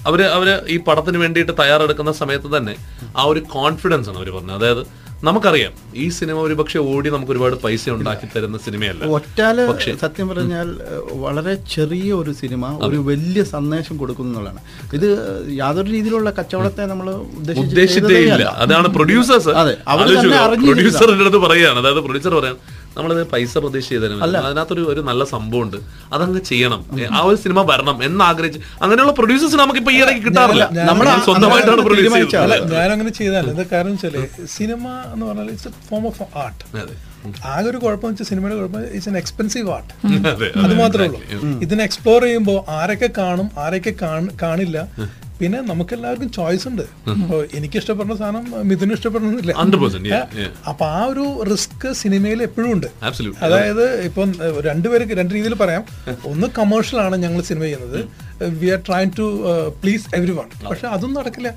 അവർ അവർ ഈ പടത്തിന് വേണ്ടിയിട്ട് തയ്യാറെടുക്കുന്ന സമയത്ത് തന്നെ ആ ഒരു കോൺഫിഡൻസ് ആണ് അവർ പറഞ്ഞത്. അതായത് നമുക്കറിയാം ഈ സിനിമ ഒരുപക്ഷെ ഓടി നമുക്ക് ഒരുപാട് പൈസ ഉണ്ടാക്കി തരുന്ന സിനിമയല്ല. ഒറ്റാൽ സത്യം പറഞ്ഞാൽ വളരെ ചെറിയ ഒരു സിനിമ ഒരു വലിയ സന്ദേശം കൊടുക്കുന്നു എന്നുള്ളതാണ്. ഇത് യാതൊരു രീതിയിലുള്ള കച്ചവടത്തെ നമ്മൾ ഉദ്ദേശിച്ചില്ല അതാണ് പ്രൊഡ്യൂസേഴ്സ് അതെ. പ്രൊഡ്യൂസറിന്റെ അടുത്ത് പറയുകയാണ്. അതായത് പ്രൊഡ്യൂസർ പറയാൻ നമ്മളിത് പൈസ പ്രതീക്ഷ ചെയ്തതിന് അതിനകത്തൊരു ഒരു നല്ല സംഭവം ഉണ്ട് അതങ്ങ് ചെയ്യണം. ആ ഒരു സിനിമ വരണം എന്ന് ആഗ്രഹിച്ച് അങ്ങനെയുള്ള പ്രൊഡ്യൂസേഴ്സ് നമുക്ക് ഇപ്പൊ ഈ ഇടയ്ക്ക് കിട്ടാറില്ല. നമ്മൾ സ്വന്തമായിട്ടാണ് പ്രൊഡ്യൂസ് ചെയ്യുന്നത്. ഞാനങ്ങനെ ചെയ്താൽ എന്താ കാരണം വെച്ചാൽ സിനിമ എന്ന് പറഞ്ഞാൽ ഇറ്റ്സ് ഫോം ഓഫ് ആർട്ട്. ആകെ ഒരു കുഴപ്പം വെച്ചാൽ സിനിമയുടെ കുഴപ്പം ഇറ്റ്സ് എൻ എക്സ്പെൻസീവ് ആർട്ട് അതെ, അത് മാത്രമേ ഉള്ളൂ. ഇതിനെ എക്സ്പ്ലോർ ചെയ്യുമ്പോൾ ആരൊക്കെ കാണും ആരൊക്കെ കാണില്ല പിന്നെ നമുക്ക് എല്ലാവർക്കും ചോയ്സ് ഉണ്ട് എനിക്ക് ഇഷ്ടപ്പെടുന്ന സാധനം മിഥുന് ഇഷ്ടപ്പെടുന്നില്ല. 100%, yeah, yeah. അപ്പൊ ആ ഒരു റിസ്ക് സിനിമയിൽ എപ്പോഴും ഉണ്ട്. അതായത് ഇപ്പം രണ്ടുപേർക്ക് രണ്ട് രീതിയിൽ പറയാം. ഒന്ന് കമേഴ്ഷ്യൽ ആണ് ഞങ്ങൾ സിനിമ ചെയ്യുന്നത്. We are try to please everyone പക്ഷെ അതൊന്നും നടക്കില്ല.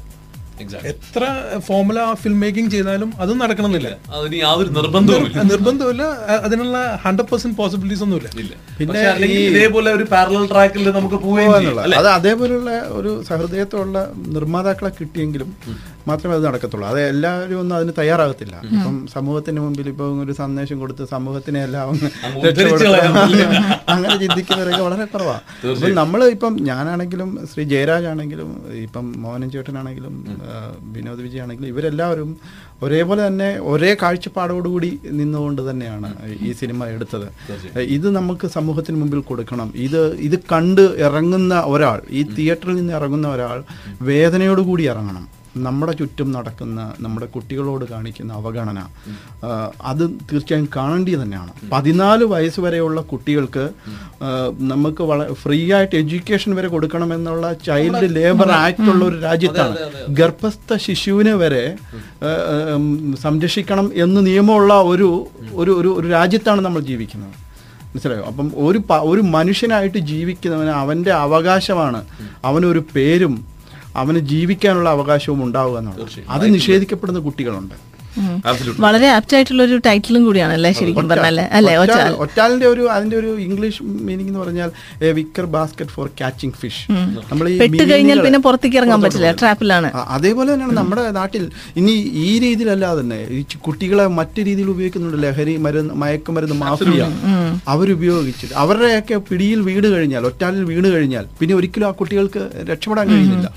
എത്ര ഫോമുല ഫിലിം മേക്കിംഗ് ചെയ്താലും അതും നടക്കണമെന്നില്ല. അതിന് യാതൊരു നിർബന്ധവുമില്ല. നിർബന്ധമില്ല അതിനുള്ള ഹൺഡ്രഡ് പെർസെന്റ് പോസിബിലിറ്റീസ് ഒന്നുമില്ല. ഇല്ല. പിന്നെ ഇതേപോലെ ഒരു പാരലൽ ട്രാക്കിൽ നമുക്ക് പോകാനുള്ള അത് അതേപോലെയുള്ള ഒരു സഹൃദയത്തോടുള്ള നിർമ്മാതാക്കളെ കിട്ടിയെങ്കിലും മാത്രമേ അത് നടക്കത്തുള്ളൂ. അത് എല്ലാവരും ഒന്നും അതിന് തയ്യാറാകത്തില്ല. ഇപ്പം സമൂഹത്തിന് മുമ്പിൽ ഇപ്പം ഒരു സന്ദേശം കൊടുത്ത് സമൂഹത്തിനെ എല്ലാം. അങ്ങനെ ചിന്തിക്കുന്നവരൊക്കെ വളരെ കുറവാണ് അപ്പം നമ്മൾ ഇപ്പം ഞാനാണെങ്കിലും ശ്രീ ജയരാജ് ആണെങ്കിലും ഇപ്പം മോഹനൻ ചേട്ടനാണെങ്കിലും വിനോദ് വിജയ് ആണെങ്കിലും ഇവരെല്ലാവരും ഒരേപോലെ തന്നെ ഒരേ കാഴ്ചപ്പാടോടുകൂടി നിന്നുകൊണ്ട് തന്നെയാണ് ഈ സിനിമ എടുത്തത്. ഇത് നമുക്ക് സമൂഹത്തിന് മുമ്പിൽ കൊടുക്കണം. ഇത് ഇത് കണ്ട് ഇറങ്ങുന്ന ഒരാൾ ഈ തിയേറ്ററിൽ നിന്ന് ഇറങ്ങുന്ന ഒരാൾ വേദനയോടുകൂടി ഇറങ്ങണം. നമ്മുടെ ചുറ്റും നടക്കുന്ന നമ്മുടെ കുട്ടികളോട് കാണിക്കുന്ന അവഗണന അത് തീർച്ചയായും കാണേണ്ടി തന്നെയാണ്. പതിനാല് വയസ്സ് വരെയുള്ള കുട്ടികൾക്ക് നമുക്ക് വളരെ ഫ്രീ ആയിട്ട് എഡ്യൂക്കേഷൻ വരെ കൊടുക്കണമെന്നുള്ള ചൈൽഡ് ലേബർ ആക്ട് ഉള്ള ഒരു രാജ്യത്താണ്. ഗർഭസ്ഥ ശിശുവിനെ വരെ സംരക്ഷിക്കണം എന്ന് നിയമമുള്ള ഒരു ഒരു ഒരു ഒരു രാജ്യത്താണ് നമ്മൾ ജീവിക്കുന്നത്. മനസ്സിലായോ? അപ്പം ഒരു ഒരു മനുഷ്യനായിട്ട് ജീവിക്കുന്നവന് അവന്റെ അവകാശമാണ്. അവനൊരു പേരും അവന് ജീവിക്കാനുള്ള അവകാശവും ഉണ്ടാവുക എന്നുള്ളത്. അത് നിഷേധിക്കപ്പെടുന്ന കുട്ടികളുണ്ട്. Absolutely. വളരെ ആപ്റ്റ് ആയിട്ടുള്ള ഒരു ടൈറ്റിലും കൂടിയാണ് അല്ലേ ശരിക്കും അല്ലേ ഒറ്റാൽ ഒറ്റാലിന്റെ ഒരു അതിന്റെ ഒരു ഇംഗ്ലീഷ് മീനിങ് എന്ന് പറഞ്ഞാൽ wicker basket for catching fish. നമ്മൾ പെട്ട് കഴിഞ്ഞാൽ പിന്നെ പുറത്തേക്ക് ഇറങ്ങാൻ പറ്റില്ല ട്രാപ്പിലാണ്. അതേപോലെ തന്നെയാണ് നമ്മുടെ നാട്ടിൽ. ഇനി ഈ രീതിയിലല്ലാതെ തന്നെ ഈ കുട്ടികളെ മറ്റു രീതിയിൽ ഉപയോഗിക്കുന്നുണ്ട്. ലഹരി മരുന്ന് മയക്കുമരുന്ന് മാഫിയ. അവരുപയോഗിച്ചിട്ട് അവരുടെയൊക്കെ പിടിയിൽ വീട് കഴിഞ്ഞാൽ ഒറ്റാലിൽ വീണ് കഴിഞ്ഞാൽ പിന്നെ ഒരിക്കലും ആ കുട്ടികൾക്ക് രക്ഷപ്പെടാൻ കഴിയുന്നില്ല.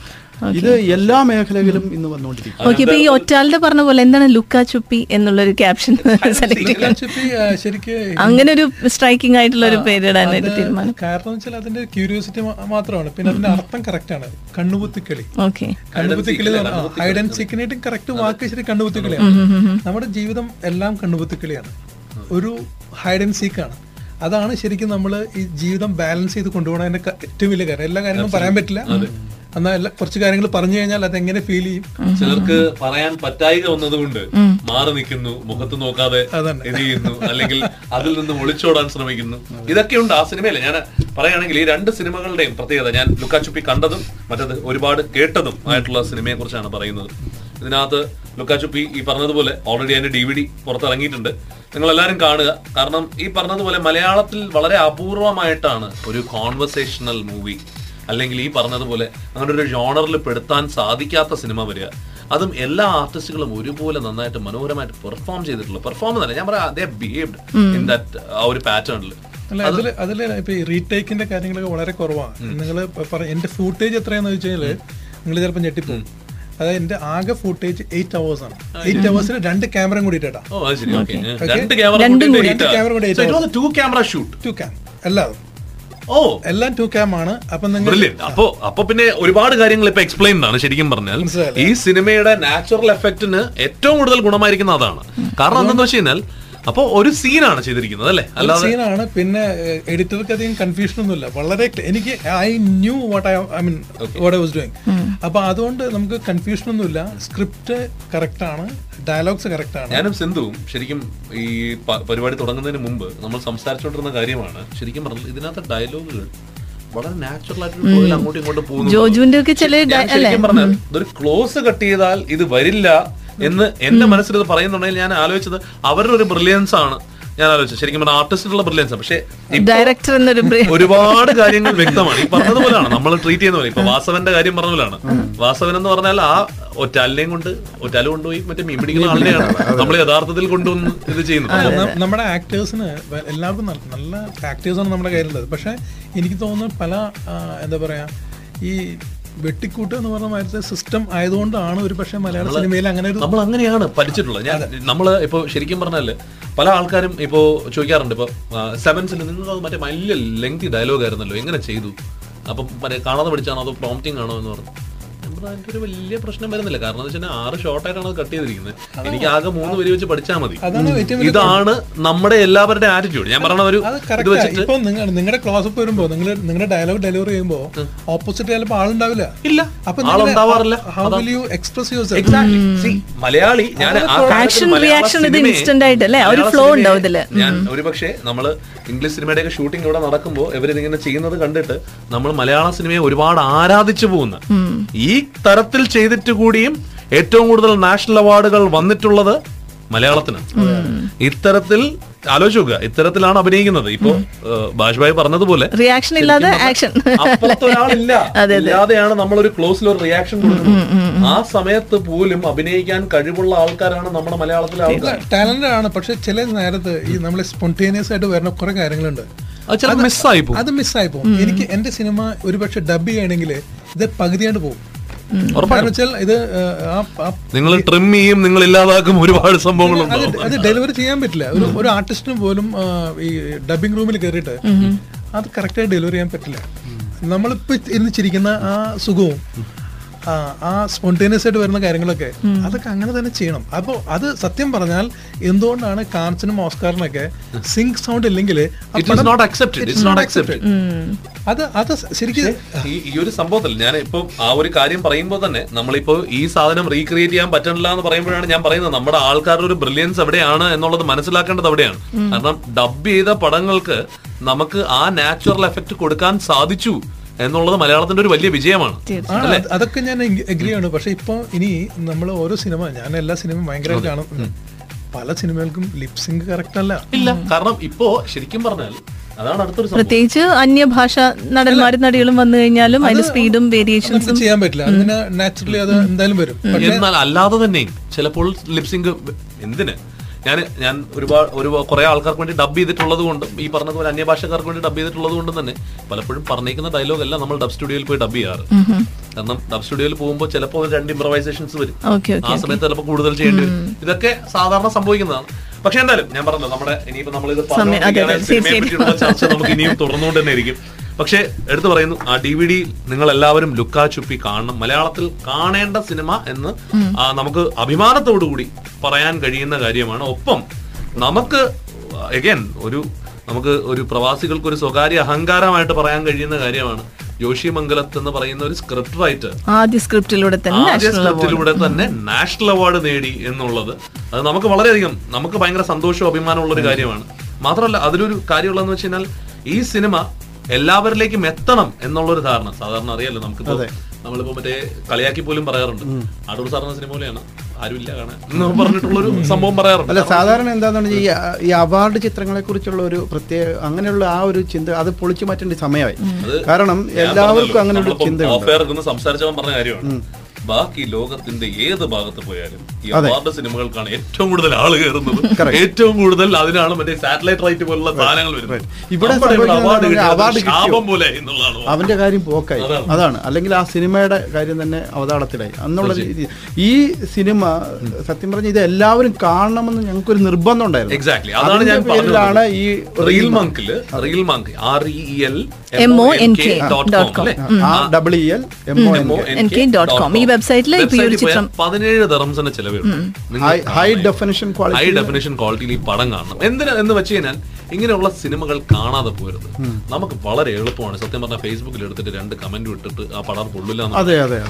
ഇത് എല്ലാ മേഖലകളിലും ഇന്ന് വന്നുകൊണ്ടിരിക്കും ഓക്കെ ഇപ്പൊ ഈ ഒറ്റാളുടെ പറഞ്ഞ പോലെ എന്താണ് ലുക്ക ചുപ്പി എന്നുള്ള ഒരു ക്യാപ്ഷൻ സെലക്ട് അങ്ങനെ ഒരു സ്ട്രൈക്കിംഗ് ആയിട്ടുള്ള ഒരു പേര് ഇടാനായിട്ട് തീരുമാനം. കാരണം വെച്ചാൽ അതിന്റെ ക്യൂരിയോസിറ്റി മാത്രമാണ്. പിന്നെ അതിന്റെ അർത്ഥം കറക്റ്റ് ആണ്. കണ്ണുപുത്തിക്കളി. ഓക്കെ കണ്ണുപുത്തിക്കളി ഹൈഡ് ആൻഡ് സീക്കിനായിട്ടും കറക്റ്റ് വാക്ക് ശരി കണ്ണുപുത്തിക്കളിയാണ്. നമ്മുടെ ജീവിതം എല്ലാം കണ്ണുപുത്തിക്കളിയാണ്. ഒരു ഹൈഡ് ആൻഡ് ആണ്. അതാണ് ശരിക്കും നമ്മൾ ഈ ജീവിതം ബാലൻസ് ചെയ്ത് കൊണ്ടുപോകണതിന്റെ ഏറ്റവും വലിയ കാര്യം. എല്ലാ കാര്യങ്ങളും പറയാൻ പറ്റില്ല. എന്നാൽ കുറച്ച് കാര്യങ്ങൾ പറഞ്ഞു കഴിഞ്ഞാൽ അതെങ്ങനെ ഫീൽ ചെയ്യും? ചിലർക്ക് പറയാൻ പറ്റായി വന്നതുകൊണ്ട് മാറി നിൽക്കുന്നു മുഖത്ത് നോക്കാതെ. ഇത് ചെയ്യുന്നു അല്ലെങ്കിൽ അതിൽ നിന്ന് ഒളിച്ചോടാൻ ശ്രമിക്കുന്നു. ഇതൊക്കെയുണ്ട് ആ സിനിമയിൽ ഞാൻ പറയുകയാണെങ്കിൽ ഈ രണ്ട് സിനിമകളുടെയും പ്രത്യേകത ഞാൻ ലുക്കാച്ചുപ്പി കണ്ടതും മറ്റത് ഒരുപാട് കേട്ടതും ആയിട്ടുള്ള സിനിമയെ കുറിച്ചാണ് പറയുന്നത്. ഇതിനകത്ത് ലുക്കാച്ചുപ്പി ഈ പറഞ്ഞതുപോലെ ഓൾറെഡി അതിന്റെ ഡി വി ഡി പുറത്തിറങ്ങിയിട്ടുണ്ട്. നിങ്ങൾ എല്ലാവരും കാണുക. കാരണം ഈ പറഞ്ഞതുപോലെ മലയാളത്തിൽ വളരെ അപൂർവമായിട്ടാണ് ഒരു കോൺവെർസേഷണൽ മൂവി അല്ലെങ്കിൽ ഈ പറഞ്ഞതുപോലെ അങ്ങനെ ഒരു ജോണറിൽ പെടുത്താൻ സാധിക്കാത്ത സിനിമ വരിക. അതും എല്ലാ ആർട്ടിസ്റ്റുകളും ഒരുപോലെ നന്നായിട്ട് മനോഹരമായിട്ട് പെർഫോം ചെയ്തിട്ടുള്ള പെർഫോം എന്നല്ല ഞാൻ പറയാം അതേ ബിഹേവ്ഡ് ഇൻ ദാറ്റ് ആ ഒരു പാറ്റേണിൽ അല്ല അതിൽ അതിൽ ഇപ്പൊ റീടേക്കിന്റെ കാര്യങ്ങളൊക്കെ വളരെ കുറവാണ്. നിങ്ങൾ എന്റെ ഫൂട്ടേജ് വെച്ച് കഴിഞ്ഞാൽ നിങ്ങൾ ചിലപ്പോൾ ഞെട്ടിപ്പോകും അതായത് എന്റെ ആകെ ഫുട്ടേജ് എയ്റ്റ് അവേഴ്സ് ആണ്. എയ്റ്റ് അവേഴ്സിൽ രണ്ട് ക്യാമറ കൂടി ഓ അത് ശരി. ഓക്കെ. രണ്ട് ക്യാമറ രണ്ടും കൂടി. രണ്ട് ഓ. എല്ലാം ടു ക്യാം ആണ്. അപ്പൊ നിങ്ങൾ അപ്പോ അപ്പൊ പിന്നെ ഒരുപാട് കാര്യങ്ങൾ ഇപ്പൊ എക്സ്പ്ലെയിൻ ആണ് ശരിക്കും പറഞ്ഞാൽ. ഈ സിനിമയുടെ നാച്ചുറൽ എഫക്റ്റിന് ഏറ്റവും കൂടുതൽ ഗുണമായിരിക്കുന്ന അതാണ്. കാരണം എന്താണെന്ന് വെച്ച് കഴിഞ്ഞാൽ അപ്പൊ ഒരു സീനാണ് ചെയ്തിരിക്കുന്നത് അല്ലേ? അല്ലാതെ സീനാണ്. പിന്നെ എഡിറ്റർക്ക് അധികം കൺഫ്യൂഷൻ ഒന്നുമില്ല. വളരെ എനിക്ക് I knew what I I mean what I was doing അപ്പൊ അതുകൊണ്ട് നമുക്ക് കൺഫ്യൂഷൻ ഒന്നുമില്ല. സ്ക്രിപ്റ്റ് കറക്റ്റ് ആണ്. ഡയലോഗ്സ് കറക്റ്റ് ആണ്. ഞാനും സിന്ധുവും ശരിക്കും ഈ പരിപാടി തുടങ്ങുന്നതിന് മുമ്പ് നമ്മൾ സംസാരിച്ചുകൊണ്ടിരുന്ന കാര്യമാണ്. ശരിക്കും പറഞ്ഞാൽ ഇതിനകത്ത് ഡയലോഗുകൾ വളരെ നാച്ചുറൽ ആയിട്ട് അങ്ങോട്ടും ഇങ്ങോട്ടും പോകുന്നു ജോജുവിന്റെ ഒക്കെ ചില അല്ലേ ശരിക്കും പറഞ്ഞാൽ ഇതൊരു ക്ലോസ് കട്ട് ചെയ്താൽ ഇത് വരില്ല. എന്ന് എന്റെ മനസ്സിൽ ഇത് പറയുന്നുണ്ടെങ്കിൽ ഞാൻ ആലോചിച്ചത് അവരുടെ ഒരു ബ്രില്യൻസ് ആണ്. ഞാൻ ആലോചിച്ചത്. ശരിക്കും പറഞ്ഞാൽ ആർട്ടിസ്റ്റിനുള്ള ബ്രില്യൻസ് പക്ഷേ ഡയറക്ടർ എന്നൊരു ഒരുപാട് കാര്യങ്ങൾ വ്യക്തമാണ്. ഈ പറഞ്ഞതുപോലാണ് നമ്മൾ ട്രീറ്റ് ചെയ്യുന്ന പോലെ. ഇപ്പൊ വാസവന്റെ കാര്യം പറഞ്ഞ പോലെയാണ് വാസവൻ എന്ന് പറഞ്ഞാൽ ആ ഒറ്റാലിനെയും കൊണ്ട് ഒറ്റാലും കൊണ്ടുപോയി മറ്റേ മീൻ പിടിക്കുന്ന ആളിനെയാണ് നമ്മൾ യഥാർത്ഥത്തിൽ കൊണ്ടുവന്ന് ഇത് ചെയ്യുന്നത്. നമ്മുടെ ആക്ടേഴ്സിന് എല്ലാവർക്കും നല്ല- ആക്ടേഴ്സ് ആക്ടേഴ്സാണ് നമ്മുടെ കയ്യിലുള്ളത്. പക്ഷെ എനിക്ക് തോന്നുന്നു പല എന്താ പറയാ ഈ വെട്ടിക്കൂട്ട് എന്ന് പറഞ്ഞ മാറ്റത്തെ സിസ്റ്റം ആയതുകൊണ്ടാണ് ഒരു പക്ഷേ മലയാള സിനിമയിൽ അങ്ങനെ ഒരു നമ്മൾ അങ്ങനെയാണ് പഠിച്ചിട്ടുള്ളത്. ഞാൻ നമ്മൾ ഇപ്പോൾ ശരിക്കും പറഞ്ഞാൽ പല ആൾക്കാരും ഇപ്പോൾ ചോദിക്കാറുണ്ട് ഇപ്പോൾ സെവൻസിൽ നിന്ന് മറ്റേ വലിയ ലെങ്തി ഡയലോഗ് ആയിരുന്നല്ലോ. എങ്ങനെ ചെയ്തു? അപ്പം മറ്റേ കാണാതെ പഠിച്ചാണോ അതോ പ്രോംപ്റ്റിംഗ് ആണോ എന്ന് പറഞ്ഞു, അതിന്റെ ഒരു വലിയ പ്രശ്നം വരുന്നില്ല. കാരണം എന്ന് വെച്ചാൽ ആറ് ഷോർട്ടായിട്ടാണ് അത് കട്ട് ചെയ്തിരിക്കുന്നത് എനിക്ക് ആകെ മൂന്ന് പേര് വെച്ച് പഠിച്ചാൽ മതി. ഇതാണ് നമ്മുടെ എല്ലാവരുടെ ആറ്റിറ്റ്യൂഡ് ഞാൻ പറഞ്ഞ ഒരു ഇത് വെച്ചിട്ട് ഇപ്പൊ നിങ്ങൾ നിങ്ങളുടെ ക്ലോസപ്പ് വരുമ്പോ നിങ്ങൾ നിങ്ങളുടെ ഡയലോഗ് ഡെലിവറി ചെയ്യുമ്പോ ഓപ്പോസിറ്റ് ചിലപ്പോൾ ആളുണ്ടാവില്ല. ഇല്ല. അപ്പൊ ആളുണ്ടാവാറില്ല. How will you express your Exactly. See, Malayali ഞാൻ ആക്ഷൻ റിയാക്ഷൻ ഇത് സിനിമയെ- ആയിട്ട് അല്ലേ? ഒരു ഫ്ലോ flow ഉണ്ടാവും ഇതിൽ. ഞാൻ ഒരുപക്ഷേ നമ്മൾ ഇംഗ്ലീഷ് സിനിമയുടെ ഒക്കെ ഷൂട്ടിംഗ് ഇവിടെ നടക്കുമ്പോൾ ഇവരിതിങ്ങനെ ചെയ്യുന്നത് കണ്ടിട്ട് നമ്മൾ മലയാള സിനിമയെ ഒരുപാട് ആരാധിച്ചു പോകുന്ന ഈ തരത്തിൽ ചെയ്തിട്ട് കൂടിയും ഏറ്റവും കൂടുതൽ നാഷണൽ അവാർഡുകൾ വന്നിട്ടുള്ളത് മലയാളത്തിന്. ഇത്തരത്തിൽ ആലോചിച്ച് നോക്കുക ഇത്തരത്തിലാണ് അഭിനയിക്കുന്നത്. ഇപ്പോ ബാഷ്ഭായ് പറഞ്ഞതുപോലെ റിയാക്ഷൻ ഇല്ലാതെ ആക്ഷൻ അപ്പുറത്തൊരാളില്ല. ഇല്ലാതെയാണ് നമ്മളൊരു ക്ലോസിൽ ഒരു റിയാക്ഷൻ കൊടുക്കുന്നത്. ആ സമയത്ത് പോലും അഭിനയിക്കാൻ കഴിവുള്ള ആൾക്കാരാണ് നമ്മുടെ മലയാളത്തിലെ ആൾക്കാർ. ടാലന്റഡ് ആണ്. പക്ഷെ ചില നേരത്ത് ഈ നമ്മൾ സ്പോണ്ടേനിയസ് ആയിട്ട് വരുന്ന കുറെ കാര്യങ്ങളുണ്ട്. അത് മിസ്സായി പോകും. അത് മിസ്സായി പോകും. എനിക്ക് എന്റെ സിനിമ ഒരുപക്ഷെ ഡബ് ചെയ്യണമെങ്കിൽ ഇത് പകുതിയായിട്ട് പോകും. ഇത് നിങ്ങൾ ട്രിം ചെയ്യും നിങ്ങൾ ഇല്ലാതാക്കും ഒരുപാട് സംഭവങ്ങളുണ്ട്. അത് ഡെലിവറി ചെയ്യാൻ പറ്റില്ല. ഒരു ഒരു ആർട്ടിസ്റ്റിന് പോലും ഈ ഡബിംഗ് റൂമിൽ കയറിയിട്ട് അത് കറക്റ്റായി ഡെലിവറി ചെയ്യാൻ പറ്റില്ല. നമ്മളിപ്പോ ഇരുന്ന് ചിരിക്കുന്ന ആ സുഖവും ആ, ആ സ്പോണ്ടേനിയസ് ആയിട്ട് വരുന്ന കാര്യങ്ങളൊക്കെ അതൊക്കെ അങ്ങനെ തന്നെ ചെയ്യണം. അപ്പോൾ അത് സത്യം പറഞ്ഞാൽ എന്തുകൊണ്ടാണ് കാൻസിനും ഓസ്കാറിനൊക്കെ സിങ്ക് സൗണ്ട് ഇല്ലെങ്കിൽ it is not accepted it's not accepted അത് അത് ശരിക്കും ഈ ഈ ഒരു സംഭവത്തിൽ ഞാൻ ഇപ്പൊ ആ ഒരു കാര്യം പറയുമ്പോൾ തന്നെ നമ്മളിപ്പോ ഈ സാധനം റീക്രിയേറ്റ് ചെയ്യാൻ പറ്റണില്ല എന്ന് പറയുമ്പോഴാണ് ഞാൻ പറയുന്നത്. നമ്മുടെ ആൾക്കാരുടെ ഒരു ബ്രില്യൻസ് എവിടെയാണ് എന്നുള്ളത് മനസ്സിലാക്കേണ്ടത് അവിടെയാണ്. കാരണം ഡബ് ചെയ്ത പടങ്ങൾക്ക് നമുക്ക് ആ നാച്ചുറൽ എഫക്ട് കൊടുക്കാൻ സാധിച്ചു. എന്നുള്ളത് മലയാളത്തിന്റെ ഒരു വലിയ വിജയമാണ്. അതൊക്കെ ഞാൻ എഗ്രി ആണ്. പക്ഷെ ഇപ്പൊ ഇനി നമ്മൾ ഓരോ സിനിമ ഞാൻ എല്ലാ സിനിമയും ഭയങ്കരമായിട്ട് കാണും. പല സിനിമകൾക്കും ലിപ്സിംഗ് കറക്റ്റ് അല്ല. ഇല്ല. കാരണം ഇപ്പോ ശരിക്കും പറഞ്ഞാൽ അതാണ് അടുത്തൊരു പ്രത്യേകിച്ച് അന്യഭാഷ നടന്മാരും നടികളും വന്നു കഴിഞ്ഞാലും അതിന്റെ സ്പീഡും വേരിയേഷൻസും ചെയ്യാൻ പറ്റില്ല. അങ്ങനെ നാച്ചുറലി അത് എന്തായാലും വരും. എന്നാൽ അല്ലാതെ തന്നെ ചിലപ്പോൾ ലിപ്സിംഗ് എന്തിന്? ഞാൻ ഞാൻ ഒരുപാട് ഒരു കുറെ ആൾക്കാർക്ക് വേണ്ടി ഡബ് ചെയ്തിട്ടുള്ളത് കൊണ്ടും ഈ പറഞ്ഞതുപോലെ അന്യഭാഷക്കാർക്ക് വേണ്ടി ഡബ് ചെയ്തിട്ടുള്ളത് കൊണ്ടും തന്നെ പലപ്പോഴും പറഞ്ഞേക്കുന്ന ഡയലോഗ് എല്ലാം നമ്മൾ ഡബ് സ്റ്റുഡിയോയിൽ പോയി ഡബ് ചെയ്യാറ്. കാരണം ഡബ് സ്റ്റുഡിയോയിൽ പോകുമ്പോൾ ചിലപ്പോൾ രണ്ട് ഇംപ്രവൈസേഷൻസ് വരും. ആ സമയത്ത് ചിലപ്പോൾ കൂടുതൽ ചെയ്യേണ്ടി വരും. ഇതൊക്കെ സാധാരണ സംഭവിക്കുന്നതാണ്. പക്ഷെ എന്തായാലും ഞാൻ പറഞ്ഞല്ലോ നമ്മുടെ ഇനിയിപ്പോ നമ്മളിത് ചർച്ച നമുക്ക് ഇനിയും തുടർന്നുകൊണ്ട് തന്നെ ഇരിക്കും പക്ഷെ എടുത്തു പറയുന്നു ആ ഡി വി ഡി നിങ്ങൾ എല്ലാവരും ലുക്കാ ചുപ്പി കാണണം. മലയാളത്തിൽ കാണേണ്ട സിനിമ എന്ന് നമുക്ക് അഭിമാനത്തോടു കൂടി പറയാൻ കഴിയുന്ന കാര്യമാണ്. ഒപ്പം നമുക്ക് അഗൈൻ ഒരു നമുക്ക് ഒരു പ്രവാസികൾക്ക് ഒരു സ്വകാര്യ അഹങ്കാരമായിട്ട് പറയാൻ കഴിയുന്ന കാര്യമാണ്. ജോഷി മംഗലത്ത് എന്ന് പറയുന്ന ഒരു സ്ക്രിപ്റ്റ് റൈറ്റർ ആദ്യ സ്ക്രിപ്റ്റിലൂടെ തന്നെ ആദ്യ സ്ക്രിപ്റ്റിലൂടെ തന്നെ നാഷണൽ അവാർഡ് നേടി എന്നുള്ളത്. അത് നമുക്ക് വളരെയധികം നമുക്ക് ഭയങ്കര സന്തോഷവും അഭിമാനമുള്ള ഒരു കാര്യമാണ്. മാത്രമല്ല അതിലൊരു കാര്യമുള്ളതെന്ന് വെച്ച് കഴിഞ്ഞാൽ ഈ സിനിമ എല്ലാവരിലേക്കും എത്തണം എന്നുള്ളൊരു ധാരണ. സാധാരണ അറിയാലോ നമുക്ക് നമ്മളിപ്പോ മറ്റേ കളിയാക്കി പോലും പറയാറുണ്ട്. അടൂർ സാറിന് സിനിമ പോലെയാണ് ആരുമില്ല കാണാൻ എന്ന് പറഞ്ഞിട്ടുള്ളൊരു സംഭവം പറയാറുണ്ട്. അല്ല സാധാരണ എന്താണെന്ന് ഈ അവാർഡ് ചിത്രങ്ങളെ കുറിച്ചുള്ള ഒരു പ്രത്യേക അങ്ങനെയുള്ള ആ ഒരു ചിന്ത അത് പൊളിച്ചു മാറ്റേണ്ട സമയമായി. കാരണം എല്ലാവർക്കും അങ്ങനെ ഒരു സംസാരിച്ചവൻ പറഞ്ഞ കാര്യമാണ്. ബാക്കി ലോകത്തിന്റെ ഏത് ഭാഗത്ത് പോയാലും ഈ അവാർഡ് സിനിമകൾക്കാണ് ഏറ്റവും കൂടുതൽ ആൾ കയറുന്നത്. ഏറ്റവും കൂടുതൽ അതിനാണ് മറ്റേ സാറ്റലൈറ്റ് റൈറ്റ് പോലുള്ള സാധനങ്ങൾ വരുന്നത്. ഇവിടെ അവാർഡ് ശാപം പോലെ എന്നുള്ളതാണ്. അവന്റെ കാര്യം പോക്കായി. അതാണ്. അല്ലെങ്കിൽ ആ സിനിമയുടെ കാര്യം തന്നെ അവതാളത്തിലായി. അന്നുള്ള രീതി. ഈ സിനിമ സത്യം പറഞ്ഞ ഇത് എല്ലാവരും കാണണമെന്ന് ഞങ്ങൾക്കൊരു നിർബന്ധം ഉണ്ടായിരുന്നു. എക്സാക്ട്ലി അതാണ് ഞാൻ പേരിലാണ് ഈ reel മങ്കിൽ reel monk R E L M O N K dot com double E L M O N K dot com ഈ വെബ്സൈറ്റിൽ ഇപ്പൊ ഈ ഒരു ചിത്രം- പതിനേഴ് തെറംസിന്റെ ചെലവേ ഉള്ളൂ. High definition high definition definition ക്വാളിറ്റിയിൽ ഈ പടം കാണണം. എന്തിനാ എന്ന് വെച്ച് കഴിഞ്ഞാൽ ഇങ്ങനെയുള്ള സിനിമകൾ കാണാതെ പോരുത്. നമുക്ക് വളരെ എളുപ്പമാണ്. സത്യം പറഞ്ഞാൽ ഫേസ്ബുക്കിൽ എടുത്തിട്ട് രണ്ട് കമന്റ് ഇട്ടിട്ട് ആ പടം കൊള്ളില്ല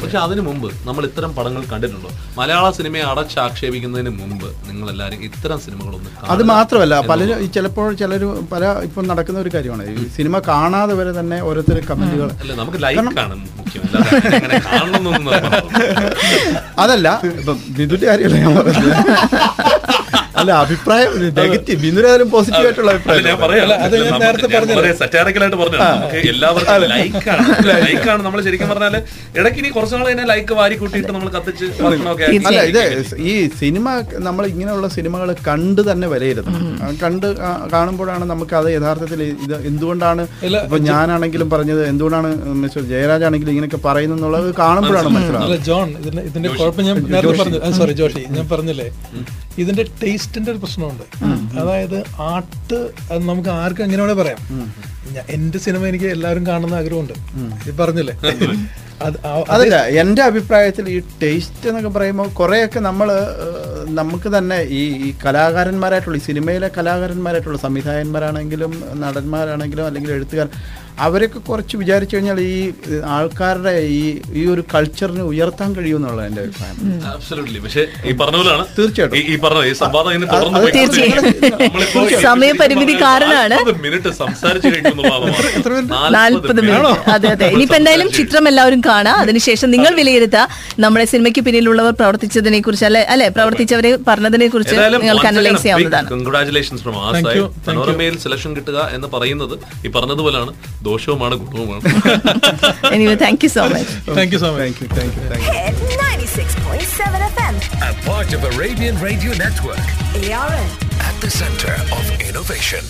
പക്ഷെ അതിനു മുമ്പ് നമ്മൾ ഇത്തരം പടങ്ങൾ കണ്ടിട്ടുണ്ടോ? മലയാള സിനിമയെ അടച്ചാക്ഷേപിക്കുന്നതിന് മുമ്പ് നിങ്ങൾ എല്ലാവരും ഇത്തരം സിനിമകളൊന്നും അത് മാത്രമല്ല പല പലരും ചിലപ്പോൾ ചിലർ പല ഇപ്പം നടക്കുന്ന ഒരു കാര്യമാണ്. ഈ സിനിമ കാണാതെ വരെ തന്നെ ഓരോരുത്തർ കമന്റുകൾ അല്ല നമുക്ക് മുഖ്യം. അല്ലാതെ അങ്ങനെ കാണണമെന്നൊന്നും അതല്ല ഇപ്പം ബിന്ദുന്റെ കാര്യമല്ല ഞാൻ പറഞ്ഞത്. അല്ല അഭിപ്രായം നെഗറ്റീവ്. ബിന്ദുരാജനും പോസിറ്റീവ് ആയിട്ടുള്ള ഞാൻ അഭിപ്രായം പറയാം. ഞാൻ പറഞ്ഞു. നമുക്ക് എല്ലാവർക്കും ലൈക്കാണ് ലൈക്കാണ് നമ്മൾ ശരിക്കും പറഞ്ഞാൽ ഇടയ്ക്ക് ഇനി കുറച്ചു നാൾ കഴിഞ്ഞാൽ ലൈക്ക് വാരി കൂട്ടിയിട്ട് നമ്മൾ കത്തിച്ച്. അല്ല ഇത് ഈ സിനിമ നമ്മൾ ഇങ്ങനെയുള്ള സിനിമകൾ കണ്ട് തന്നെ വിലയിരുത്തണം. ആ, കണ്ട് കാണുമ്പോഴാണ് നമുക്ക് അത് യഥാർത്ഥത്തിൽ ഇത് എന്തുകൊണ്ടാണ് ഇപ്പൊ ഞാനാണെങ്കിലും പറഞ്ഞത് എന്തുകൊണ്ടാണ് മിസ്റ്റർ ജയരാജ് ആണെങ്കിലും ഇങ്ങനെയൊക്കെ പറയുന്നത് കാണുമ്പോഴാണ് മനസ്സിലാവുന്നത്. ജോൺ ഇതിന്റെ കുഴപ്പം ഞാൻ നേരത്തെ പറഞ്ഞു. സോറി ജോഷി ഞാൻ പറഞ്ഞില്ലേ? ഇതിന്റെ ടേസ്റ്റിന്റെ ഒരു പ്രശ്നമുണ്ട്. അതായത് ആർട്ട് നമുക്ക് ആർക്കും എങ്ങനെ വേണേ പറയാം. എന്റെ സിനിമ എനിക്ക് എല്ലാവരും കാണുന്ന ആഗ്രഹമുണ്ട്. പറഞ്ഞില്ലേ? അതല്ല എന്റെ അഭിപ്രായത്തിൽ ഈ ടേസ്റ്റ് എന്നൊക്കെ പറയുമ്പോൾ കുറേയൊക്കെ നമ്മൾ നമുക്ക് തന്നെ ഈ ഈ കലാകാരന്മാരായിട്ടുള്ള ഈ സിനിമയിലെ കലാകാരന്മാരായിട്ടുള്ള സംവിധായകന്മാരാണെങ്കിലും നടന്മാരാണെങ്കിലും അല്ലെങ്കിൽ എഴുത്തുകാർ അവരൊക്കെ കുറച്ച് വിചാരിച്ചു കഴിഞ്ഞാൽ ഈ ആൾക്കാരുടെ ഈ ഈ ഒരു കൾച്ചറിനെ ഉയർത്താൻ കഴിയുമെന്നുള്ള എന്റെ അഭിപ്രായം. Absolutely. പക്ഷേ ഈ പറഞ്ഞ പോലെയാണ്. തീർച്ചയായിട്ടും. ഈ- പറഞ്ഞ സംവാദം. സമയപരിമിതി കാരണമാണ്. 40 മിനിറ്റ് സംസാരിച്ചു കഴിക്കുന്നുള്ളതാണ് നാൽപ്പത് മിനിറ്റ്. അതെ അതെ. ഇനിയിപ്പോ എന്തായാലും ചിത്രം എല്ലാവരും കാണാം. അതിനുശേഷം നിങ്ങൾ വിലയിരുത്തുക നമ്മുടെ സിനിമയ്ക്ക് പിന്നിലുള്ളവർ പ്രവർത്തിച്ചതിനെ കുറിച്ച് അല്ലെ അല്ലെ പ്രവർത്തിച്ചവരെ പറഞ്ഞതിനെ കുറിച്ച് നിങ്ങൾക്ക് അനലൈസ് ചെയ്യാവുന്നതാണ്. മനോരമയിൽ സെലക്ഷൻ കിട്ടുക എന്ന് പറയുന്നത് ഈ പറഞ്ഞതുപോലാണ് ദോഷവുമാണ് ഗുണവുമാണ് anyway thank you so much thank you so much thank you thank you thank you Hit 96.7 FM. A part of Arabian Radio Network ARN. at the center of innovation.